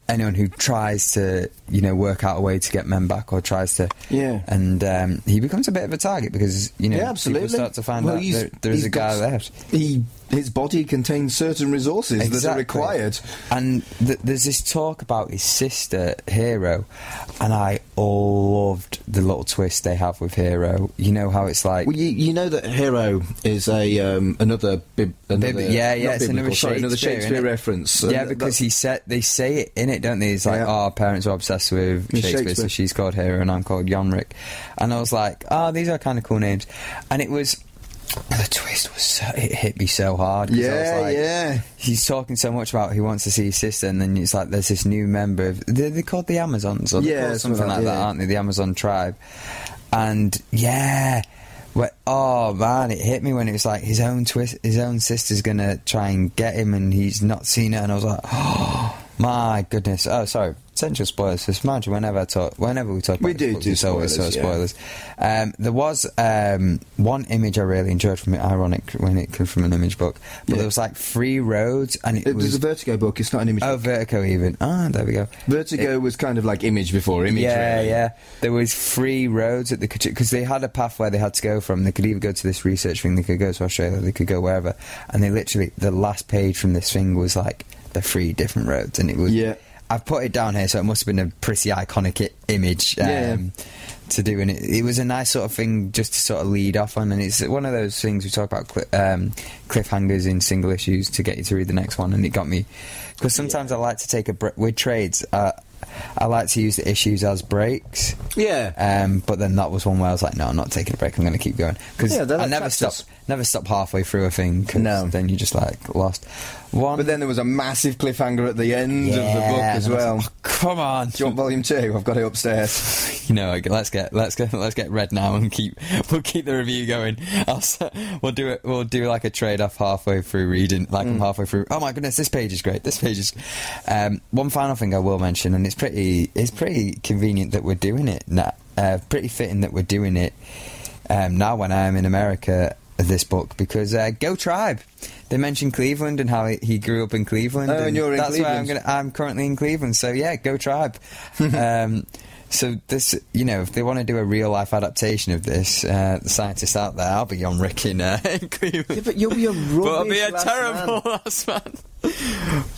Anyone who tries to, you know, work out a way to get men back, or tries to, Yeah. and um, he becomes a bit of a target because you know Yeah, absolutely. people start to find Well, out there, there is a guy left. He his body contains certain resources that are required. And th- there's this talk about his sister, Hero, and I loved the little twist they have with Hero. You know how it's like. Well, you, you know that Hero is a um, another, bib, another Bib- yeah, yeah, it's biblical, another sorry, another Shakespeare, Shakespeare reference. yeah, And because he said they say it in it, don't they? It's like, Yeah. oh, our parents are obsessed with With Shakespeare, so she's called Hero and I'm called Yorick. And I was like, oh, these are kind of cool names. And it was the twist was so, it hit me so hard. 'cause I was Yeah, like, yeah. He's talking so much about he wants to see his sister, and then it's like there's this new member of they're, they're called the Amazons or Yeah, something like like that, that, aren't they? The Amazon tribe, and yeah. Well, oh man, it hit me when it was like his own twist. His own sister's gonna try and get him, and he's not seen her. And I was like, oh *gasps* my goodness. Oh, sorry, essential spoilers. Just imagine whenever I talk, whenever we talk, about We do do it's always spoilers, sort yeah. of spoilers. Um, there was um, one image I really enjoyed from it. Ironic when it came from an image book, but Yeah. there was like three roads, and it, It was a Vertigo book. It's not an image. Oh, book. Vertigo even. Ah, there we go. Vertigo was kind of like image before image. yeah, really. yeah. There was three roads that they could because they had a path where they had to go from. They could either go to this research thing, they could go to Australia, they could go wherever. And they literally the last page from this thing was like the three different roads, and it was. Yeah. I've put it down here, so it must have been a pretty iconic I- image. Um, Yeah. To do, and it, it was a nice sort of thing just to sort of lead off on, and it's one of those things we talk about cli- um, cliffhangers in single issues to get you to read the next one, and it got me because sometimes I like to take a bre- with trades. Uh, I like to use the issues as breaks. Yeah. Um, but then that was one where I was like, no, I'm not taking a break. I'm going to keep going because Yeah, I never stop, never stop halfway through a thing. 'cause No. then you're just like lost. One, But then there was a massive cliffhanger at the end of the book as and I was well. like, oh, come on, Do you want volume two? I've got it upstairs. you know, let's get let's get let's get red now and keep *laughs* we'll keep the review going. I'll, we'll do it. We'll do like a trade off halfway through reading, like Mm. I'm halfway through. Oh my goodness, this page is great. This page is. Um, one final thing I will mention, and it's pretty it's pretty convenient that we're doing it now. Uh, pretty fitting that we're doing it um, now when I am in America. This book because uh, Go Tribe. They mentioned Cleveland and how he, grew up in Cleveland. Oh, and you're in that's why I'm gonna I'm currently in Cleveland, so yeah, go tribe. *laughs* um, so this, you know, if they want to do a real life adaptation of this, uh, the scientists out there, I'll be Yorick in, uh, *laughs* in Cleveland. Yeah, but you'll be a rubbish. *laughs* But I'll be a terrible man. last man.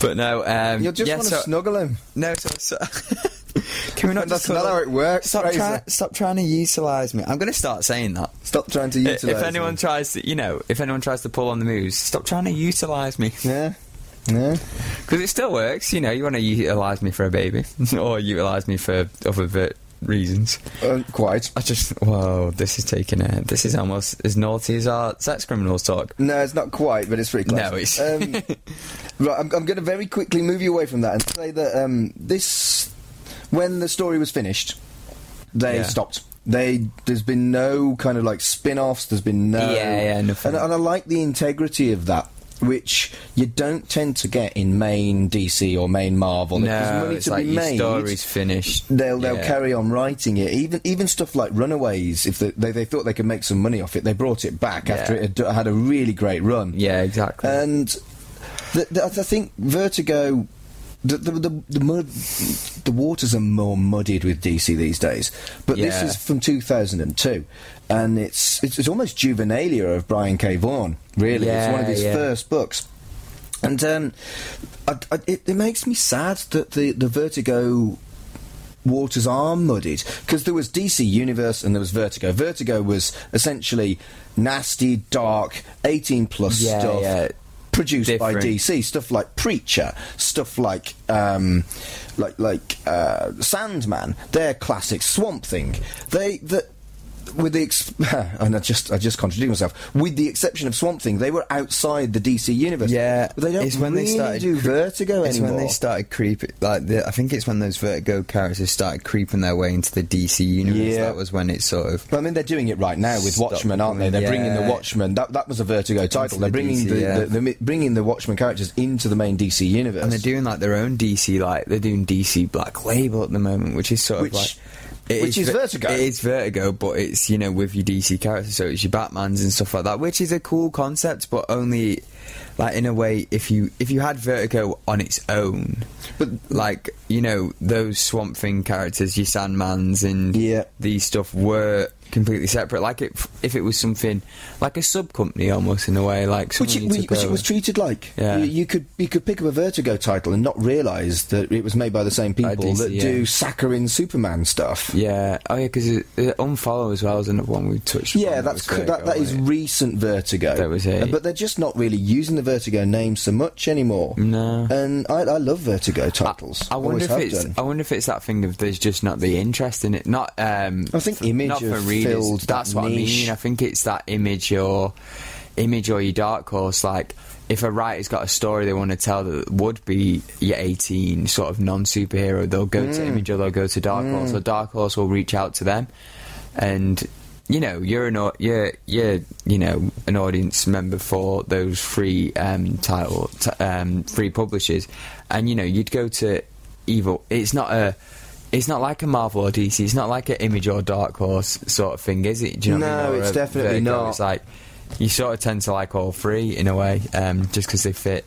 but no, um, You'll just yeah, want to so, snuggle him. no, so, so *laughs* Can we not That's just not how it works, Stop trying, stop trying to utilise me. I'm going to start saying that. Stop trying to utilise. If anyone him. tries to, you know, if anyone tries to pull on the moves, stop trying to utilise me. yeah, yeah. Because it still works, you know. You want to utilise me for a baby, *laughs* or utilise me for other reasons. Uh, quite. I just, whoa, this is taking a. This is almost as naughty as our sex criminals talk. No, it's not quite, but it's pretty close. No, it's- Um, *laughs* right, I'm, I'm going to very quickly move you away from that and say that um, this, when the story was finished, they Yeah. stopped. They there's been no kind of like spin-offs. There's been no Yeah, yeah, nothing. And, and I like the integrity of that. Which you don't tend to get in main DC or main Marvel. No, it's to like be your made, story's finished. they'll they'll Yeah. carry on writing it. Even even stuff like Runaways, if they, they they thought they could make some money off it, they brought it back after it had, had a really great run. Yeah, exactly. And I think Vertigo the the the, the, mud, the waters are more muddied with DC these days. But this is from 2002, and it's it's, it's almost juvenilia of Brian K. Vaughan. Really, it's one of his yeah. first books. And um, I, I, it, it makes me sad that the, the Vertigo waters are muddied because there was DC Universe and there was Vertigo. Vertigo was essentially nasty, dark, 18 plus Yeah, stuff. yeah. Produced by DC, stuff like Preacher, stuff like um, like like uh, Sandman. They're classic Swamp Thing. They that with the ex- *laughs* and I just I just contradict myself. With the exception of Swamp Thing, they were outside the DC universe. Yeah, but they don't it's when really they started do cre- Vertigo It's anymore. when they started creeping. Like the, I think it's when those Vertigo characters started creeping their way into the DC universe. Yeah. That was when it sort of. But I mean, they're doing it right now with Watchmen, aren't they? They're doing- bringing the. Watchmen. That that was a Vertigo title. the They're bringing DC, the, yeah. the, the, bringing the Watchmen characters into the main DC universe. And they're doing like their own DC, like they're doing DC Black Label at the moment, which is sort Which- of like. It which is Ver- Vertigo. It is Vertigo, but it's you know with your DC characters, so it's your Batman's and stuff like that, which is a cool concept, but only like in a way if you if you had Vertigo on its own, But- like you know those Swamp Thing characters, your Sandmans and Yeah. these stuff were completely separate. Like it, if it was something like a sub company almost in a way, like which, something it, you which it was treated like. Yeah. You, you could you could pick up a Vertigo title and not realise that it was made by the same people DC, that yeah. do saccharine Superman stuff. Yeah. Oh, yeah, because Unfollow as well is another one we touched. Yeah, that's was that, that is recent Vertigo. That was it. Uh, But they're just not really using the Vertigo name so much anymore. No. And I, I love Vertigo titles. I wonder if it's. done. I wonder if it's that thing of there's just not the interest in it. Not. Um, I think Image not for have filled that That's what I mean. I think it's that image or image or your dark horse. Like if a writer's got a story they want to tell that would be your 18 sort of non superhero, they'll go Mm. to Image or they'll go to Dark Horse. Or Dark Horse will reach out to them, and you know you're an you're you're you know an audience member for those free um, title t- um, free publishers, and you know you'd go to evil. It's not a. It's not like a Marvel or DC. It's not like an Image or Dark Horse sort of thing, is it? Do you know what I No, mean? It's definitely Vertigo. not. It's like you sort of tend to like all three in a way, um, just because they fit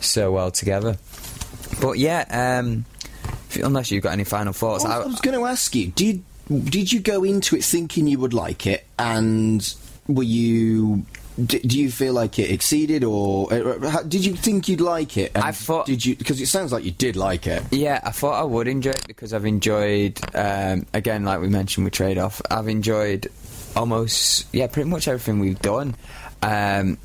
so well together. But yeah, um, unless you've got any final thoughts, I was, I was going to ask you, did did you go into it thinking you would like it, and were you? D- Do you feel like it exceeded, or uh, how- did you think you'd like it? And I thought- did you because it sounds like you did like it. Yeah, I thought I would enjoy it because I've enjoyed, um, again, like we mentioned with Trade Off, I've enjoyed almost, yeah, pretty much everything we've done. Um,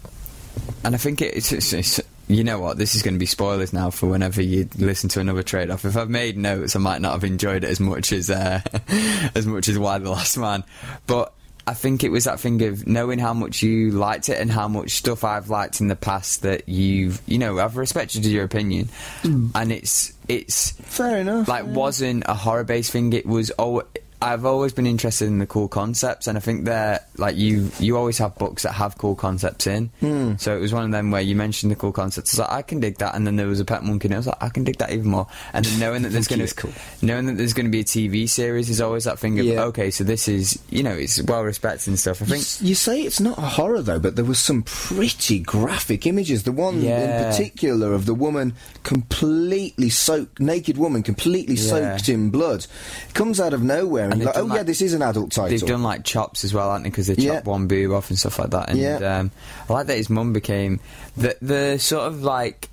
and I think it's, it's, it's, you know what, this is going to be spoilers now for whenever you listen to another Trade Off. If I've made notes, I might not have enjoyed it as much as, uh, *laughs* as much as Y the Last Man. But I think it was that thing of knowing how much you liked it and how much stuff I've liked in the past that you've, you know, I've respected your opinion, mm. and it's it's Fair enough. like wasn't a horror based thing. It was oh. I've always been interested in the cool concepts, and I think they're like you, you always have books that have cool concepts in. Hmm. So it was one of them where you mentioned the cool concepts. I was like, I can dig that, and then there was a pet monkey, and I was like, I can dig that even more. And then knowing that *laughs* there's going to cool. knowing that there's going to be a TV series is always that thing of Yeah. okay, so this is you know it's well respected and stuff. I You think s- You say it's not a horror though, but there was some pretty graphic images. The one in particular of the woman completely soaked, naked woman completely Yeah. soaked in blood, comes out of nowhere, and, And like, oh done yeah, this is an adult title. They've done like chops as well, haven't they? Because they Yeah. chop one boob off and stuff like that. And Yeah. um, I like that his mum became the the sort of like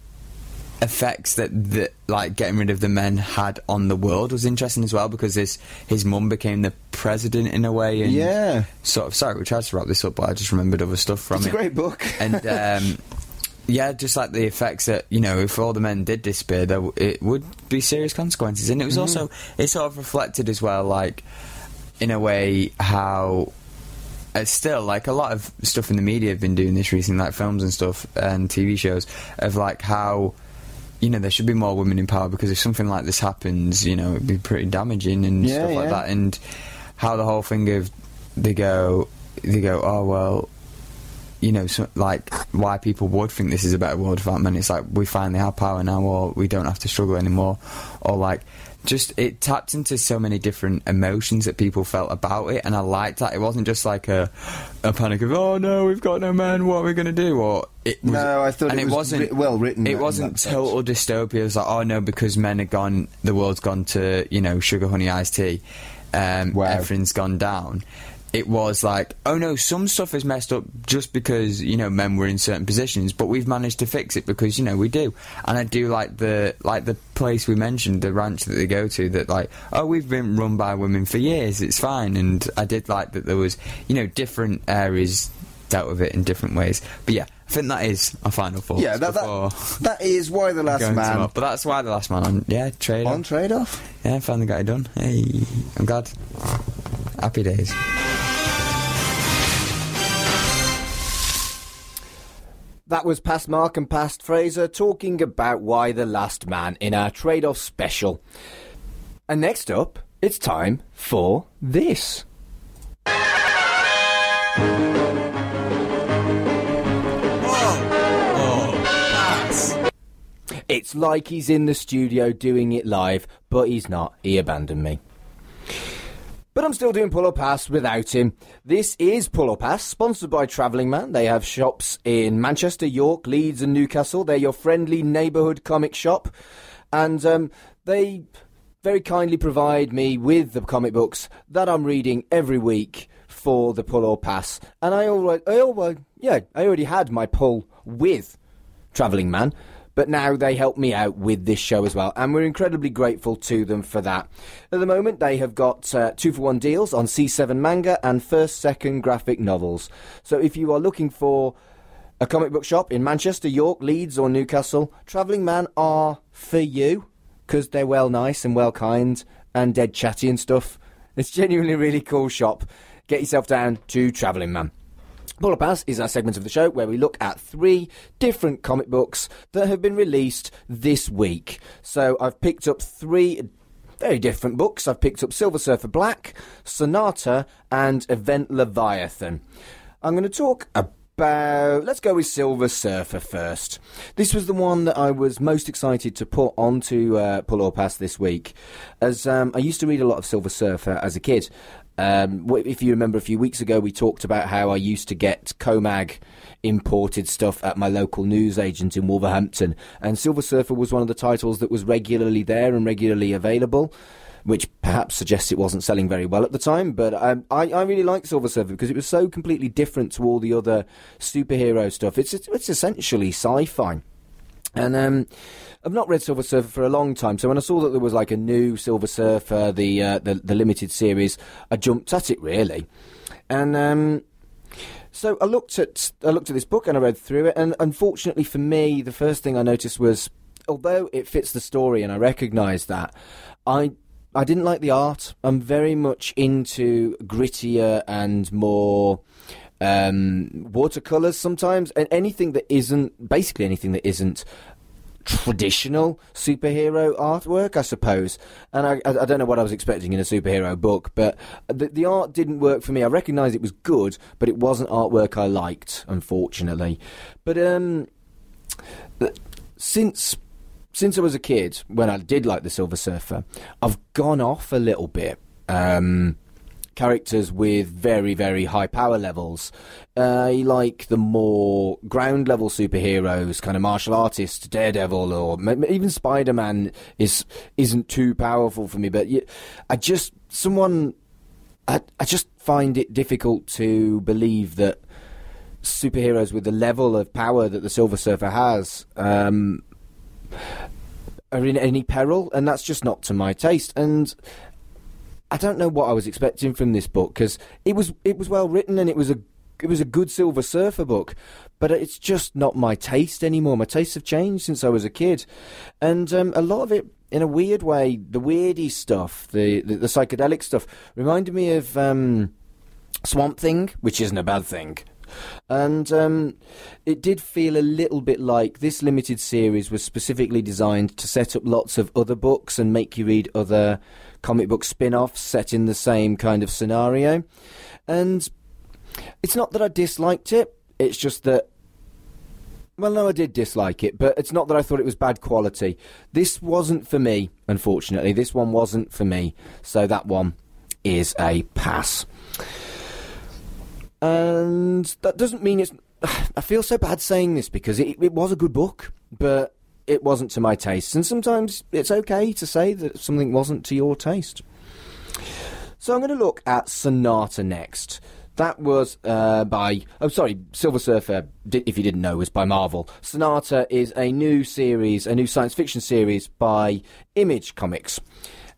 effects that the like getting rid of the men had on the world was interesting as well because his his mum became the president in a way. And Yeah. Sort of. Sorry, we tried to wrap this up, but I just remembered other stuff from it. it's it. a great book. and *laughs* um, yeah, just like the effects that you know, if all the men did disappear, there w- it would be serious consequences. And it was mm-hmm. also it sort of reflected as well, like in a way how. It's still like a lot of stuff in the media have been doing this recently, like films and stuff and TV shows, of like how you know there should be more women in power because if something like this happens, you know it'd be pretty damaging and Yeah, stuff like that. And how the whole thing of they go, they go, oh well, you know, so, like why people would think this is a better world without men. It's like we finally have power now, or we don't have to struggle anymore, or like just it tapped into so many different emotions that people felt about it, and I liked that. It wasn't just like a a panic of oh no, we've got no men, what are we going to do? Or it was, No, I thought and it was wasn't writ- well written It wasn't that sense. total dystopia. It was like oh no, because men are gone, the world's gone to you know sugar honey iced tea, um, Wow. everything's gone down. It was like, oh no, some stuff is messed up just because you know men were in certain positions, but we've managed to fix it because you know we do. And I do like the like the place we mentioned, the ranch that they go to. That like, oh, we've been run by women for years. It's fine. And I did like that there was you know different areas dealt with it in different ways. But yeah, I think that is a final thought. Yeah, that, before that, that is why the last man more. But that's why the last man on yeah trade off on trade off. yeah, finally got it done. Hey, I'm glad. Happy days. That was past Mark and past Fraser talking about why the last man in our trade off special. And next up, it's time for this. It's like he's in the studio doing it live, but he's not. He abandoned me. But I'm still doing Pull or Pass without him. This is Pull or Pass, sponsored by Travelling Man. They have shops in Manchester, York, Leeds, and Newcastle. They're your friendly neighbourhood comic shop. And um, they very kindly provide me with the comic books that I'm reading every week for the Pull or Pass. And I already, I already, yeah, I already had my pull with Travelling Man, but now they help me out with this show as well, and we're incredibly grateful to them for that. At the moment, they have got uh, two for one deals on C7 manga and first second graphic novels. So if you are looking for a comic book shop in Manchester, York, Leeds, or Newcastle, Travelling Man are for you because they're well nice and well kind and dead chatty and stuff. It's genuinely a really cool shop. Get yourself down to Travelling Man. Pull or Pass is our segment of the show where we look at three different comic books that have been released this week. So I've picked up three very different books. I've picked up Silver Surfer Black, Sonata, and Event Leviathan. I'm going to talk about. Let's go with Silver Surfer first. This was the one that I was most excited to put onto uh, Pull or Pass this week, as um, I used to read a lot of Silver Surfer as a kid. Um, if you remember, a few weeks ago we talked about how I used to get Comag imported stuff at my local newsagent in Wolverhampton, and Silver Surfer was one of the titles that was regularly there and regularly available which perhaps suggests it wasn't selling very well at the time. But um, I, I really liked Silver Surfer because it was so completely different to all the other superhero stuff. It's it's essentially sci-fi. And um, I've not read Silver Surfer for a long time, so when I saw that there was like a new Silver Surfer, the uh, the, the limited series, I jumped at it really. And um, so I looked at I looked at this book and I read through it, and unfortunately for me, the first thing I noticed was, although it fits the story and I recognise that, I I didn't like the art. I'm very much into grittier and more um, watercolors sometimes, and anything that isn't basically anything that isn't traditional superhero artwork, I suppose. And I, I, I don't know what I was expecting in a superhero book, but the, the art didn't work for me. I recognised it was good, but it wasn't artwork I liked, unfortunately. But um, since since I was a kid, when I did like the Silver Surfer, I've gone off a little bit. Um, characters with very, very high power levels. I like the more ground level superheroes, kind of martial artists, Daredevil, or even Spider Man is isn't too powerful for me. But I just someone, I I just find it difficult to believe that superheroes with the level of power that the Silver Surfer has. Um, are in any peril, and that's just not to my taste. And I don't know what I was expecting from this book because it was it was well written and it was a it was a good Silver Surfer book, but it's just not my taste anymore. My tastes have changed since I was a kid, and um, a lot of it, in a weird way, the weirdy stuff, the the, the psychedelic stuff, reminded me of um, Swamp Thing, which isn't a bad thing. And um, it did feel a little bit like this limited series was specifically designed to set up lots of other books and make you read other comic book spin offs set in the same kind of scenario. And it's not that I disliked it, It's just that. Well, no, I did dislike it, but it's not that I thought it was bad quality. This wasn't for me, unfortunately. This one wasn't for me, so that one is a pass. And that doesn't mean it's. *sighs* I feel so bad saying this because it, it was a good book, but it wasn't to my taste. And sometimes it's okay to say that something wasn't to your taste. So I'm going to look at Sonata next. That was uh, by, oh sorry, Silver Surfer, if you didn't know, was by Marvel. Sonata is a new series, a new science fiction series by Image Comics.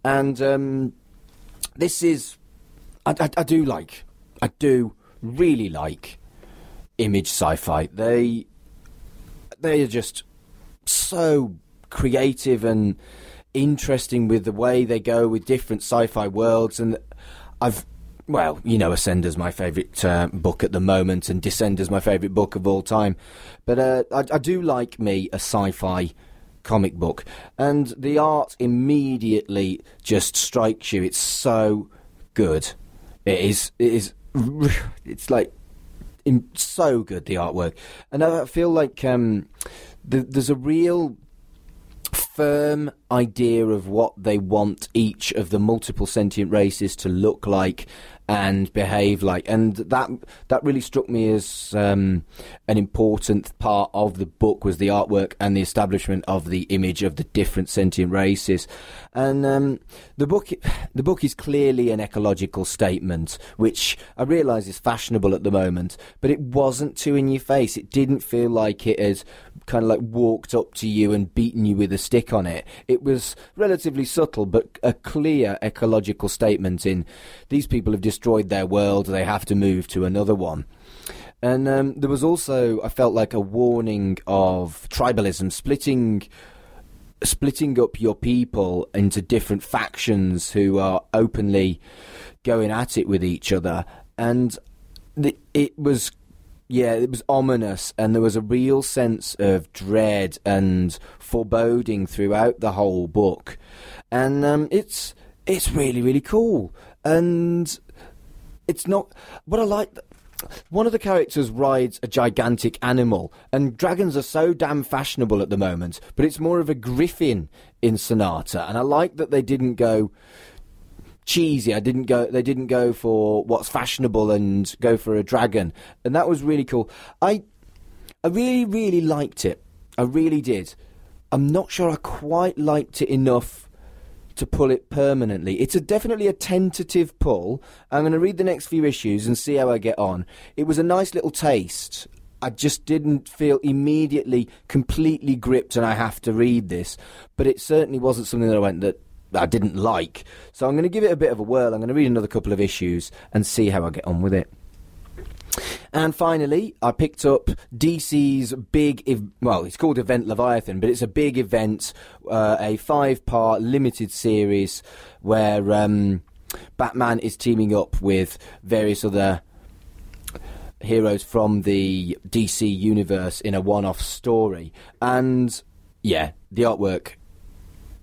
And um, this is, I, I, I do like, I do really like Image sci-fi. They, they are just so creative and interesting with the way they go with different sci-fi worlds and I've well, you know, Ascender's my favourite uh, book at the moment, and Descender's my favourite book of all time. But uh, I, I do like me a sci-fi comic book, and the art immediately just strikes you. It's so good. It is. It is. *sighs* It's like so good the artwork, and I feel like um, the, there's a real firm idea of what they want each of the multiple sentient races to look like and behave like, and that that really struck me as um, an important part of the book was the artwork and the establishment of the image of the different sentient races, and um, the book the book is clearly an ecological statement, which I realise is fashionable at the moment, but it wasn't too in your face. It didn't feel like it has kind of like walked up to you and beaten you with a stick on it. It was relatively subtle, but a clear ecological statement in these people have destroyed their world, they have to move to another one. And um, there was also, I felt like a warning of tribalism, splitting, splitting up your people into different factions who are openly going at it with each other. And it was, yeah, it was ominous, and there was a real sense of dread and foreboding throughout the whole book. And um, it's it's really really cool, and it's not what I like. One of the characters rides a gigantic animal, and dragons are so damn fashionable at the moment. But it's more of a griffin in Sonata, and I like that they didn't go cheesy. I didn't go. They didn't go for what's fashionable and go for a dragon, and that was really cool. I, I really, really liked it. I really did. I'm not sure I quite liked it enough to pull it permanently. It's a, definitely a tentative pull. I'm going to read the next few issues and see how I get on. It was a nice little taste. I just didn't feel immediately completely gripped and I have to read this, but it certainly wasn't something that I went that I didn't like. So I'm going to give it a bit of a whirl. I'm going to read another couple of issues and see how I get on with it. And finally, I picked up DC's big, ev- well, it's called Event Leviathan, but it's a big event, uh, a five part limited series where um, Batman is teaming up with various other heroes from the DC universe in a one off story. And yeah, the artwork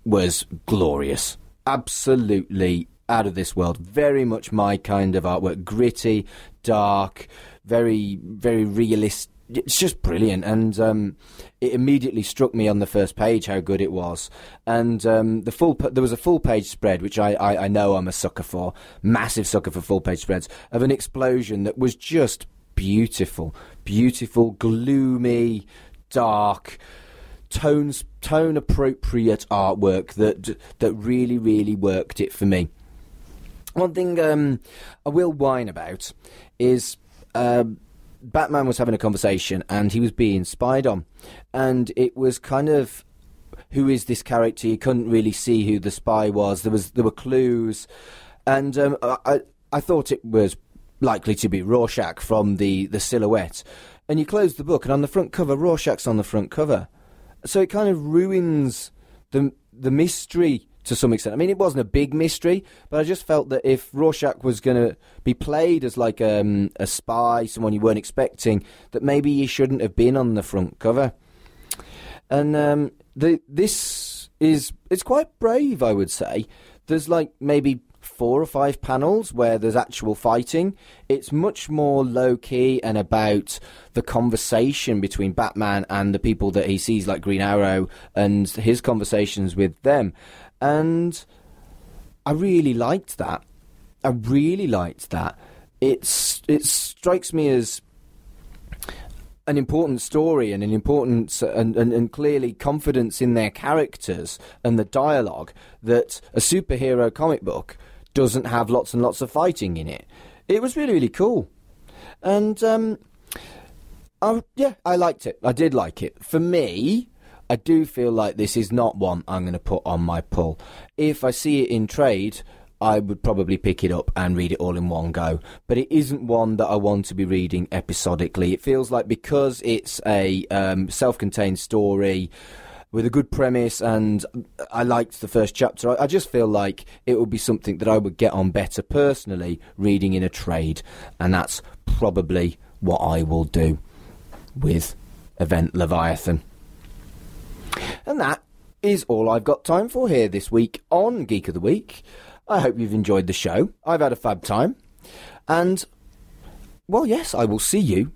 was glorious. Absolutely out of this world. Very much my kind of artwork. Gritty, dark, very, very realistic. It's just brilliant, and um, it immediately struck me on the first page how good it was. And um, the full there was a full page spread, which I, I, I know I'm a sucker for, massive sucker for full page spreads of an explosion that was just beautiful, beautiful, gloomy, dark tone tone appropriate artwork that that really really worked it for me. One thing um, I will whine about is um Batman was having a conversation and he was being spied on, and it was kind of who is this character? You couldn't really see who the spy was. There was there were clues, and um, I I thought it was likely to be Rorschach from the the silhouette. And you close the book, and on the front cover, Rorschach's on the front cover so it kind of ruins the the mystery to some extent. I mean, it wasn't a big mystery, but I just felt that if Rorschach was going to be played as like um, a spy, someone you weren't expecting, that maybe he shouldn't have been on the front cover. And um, the this is it's quite brave, I would say. There's like maybe four or five panels where there's actual fighting. It's much more low key and about the conversation between Batman and the people that he sees, like Green Arrow, and his conversations with them. And I really liked that. I really liked that. It's it strikes me as an important story and an important and, and, and clearly confidence in their characters and the dialogue that a superhero comic book doesn't have lots and lots of fighting in it. It was really really cool, and um, I, yeah, I liked it. I did like it. For me, I do feel like this is not one I'm going to put on my pull. If I see it in trade, I would probably pick it up and read it all in one go. But it isn't one that I want to be reading episodically. It feels like because it's a um, self contained story with a good premise and I liked the first chapter, I, just feel like it would be something that I would get on better personally reading in a trade. And that's probably what I will do with Event Leviathan. And that is all I've got time for here this week on Geek of the Week. I hope you've enjoyed the show. I've had a fab time. And, well, yes, I will see you.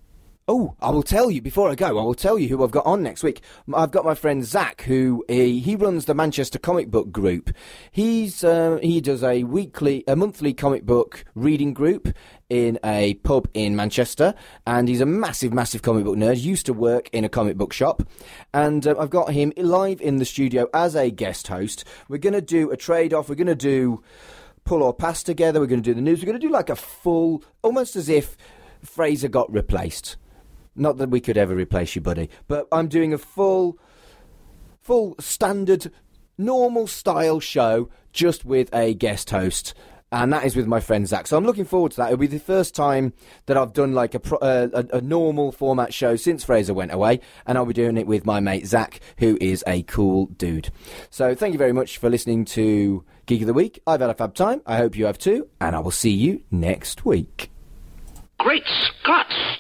Oh, I will tell you before I go. I will tell you who I've got on next week. I've got my friend Zach, who he, he runs the Manchester Comic Book Group. He's uh, he does a weekly, a monthly comic book reading group in a pub in Manchester, and he's a massive, massive comic book nerd. Used to work in a comic book shop, and uh, I've got him live in the studio as a guest host. We're going to do a trade off. We're going to do pull or pass together. We're going to do the news. We're going to do like a full, almost as if Fraser got replaced. Not that we could ever replace you, buddy, but I'm doing a full, full standard, normal style show just with a guest host. And that is with my friend Zach. So I'm looking forward to that. It'll be the first time that I've done like a, pro- uh, a, a normal format show since Fraser went away. And I'll be doing it with my mate Zach, who is a cool dude. So thank you very much for listening to Geek of the Week. I've had a fab time. I hope you have too. And I will see you next week. Great Scots!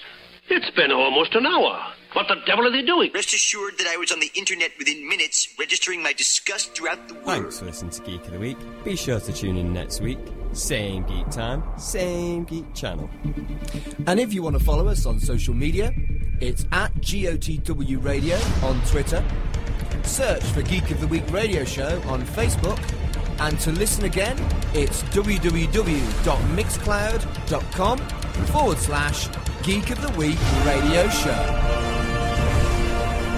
It's been almost an hour. What the devil are they doing? Rest assured that I was on the internet within minutes, registering my disgust throughout the world. Thanks for listening to Geek of the Week. Be sure to tune in next week. Same geek time, same geek channel. And if you want to follow us on social media, it's at GOTW Radio on Twitter. Search for Geek of the Week Radio Show on Facebook. And to listen again, it's www.mixcloud.com forward slash Geek of the Week Radio Show.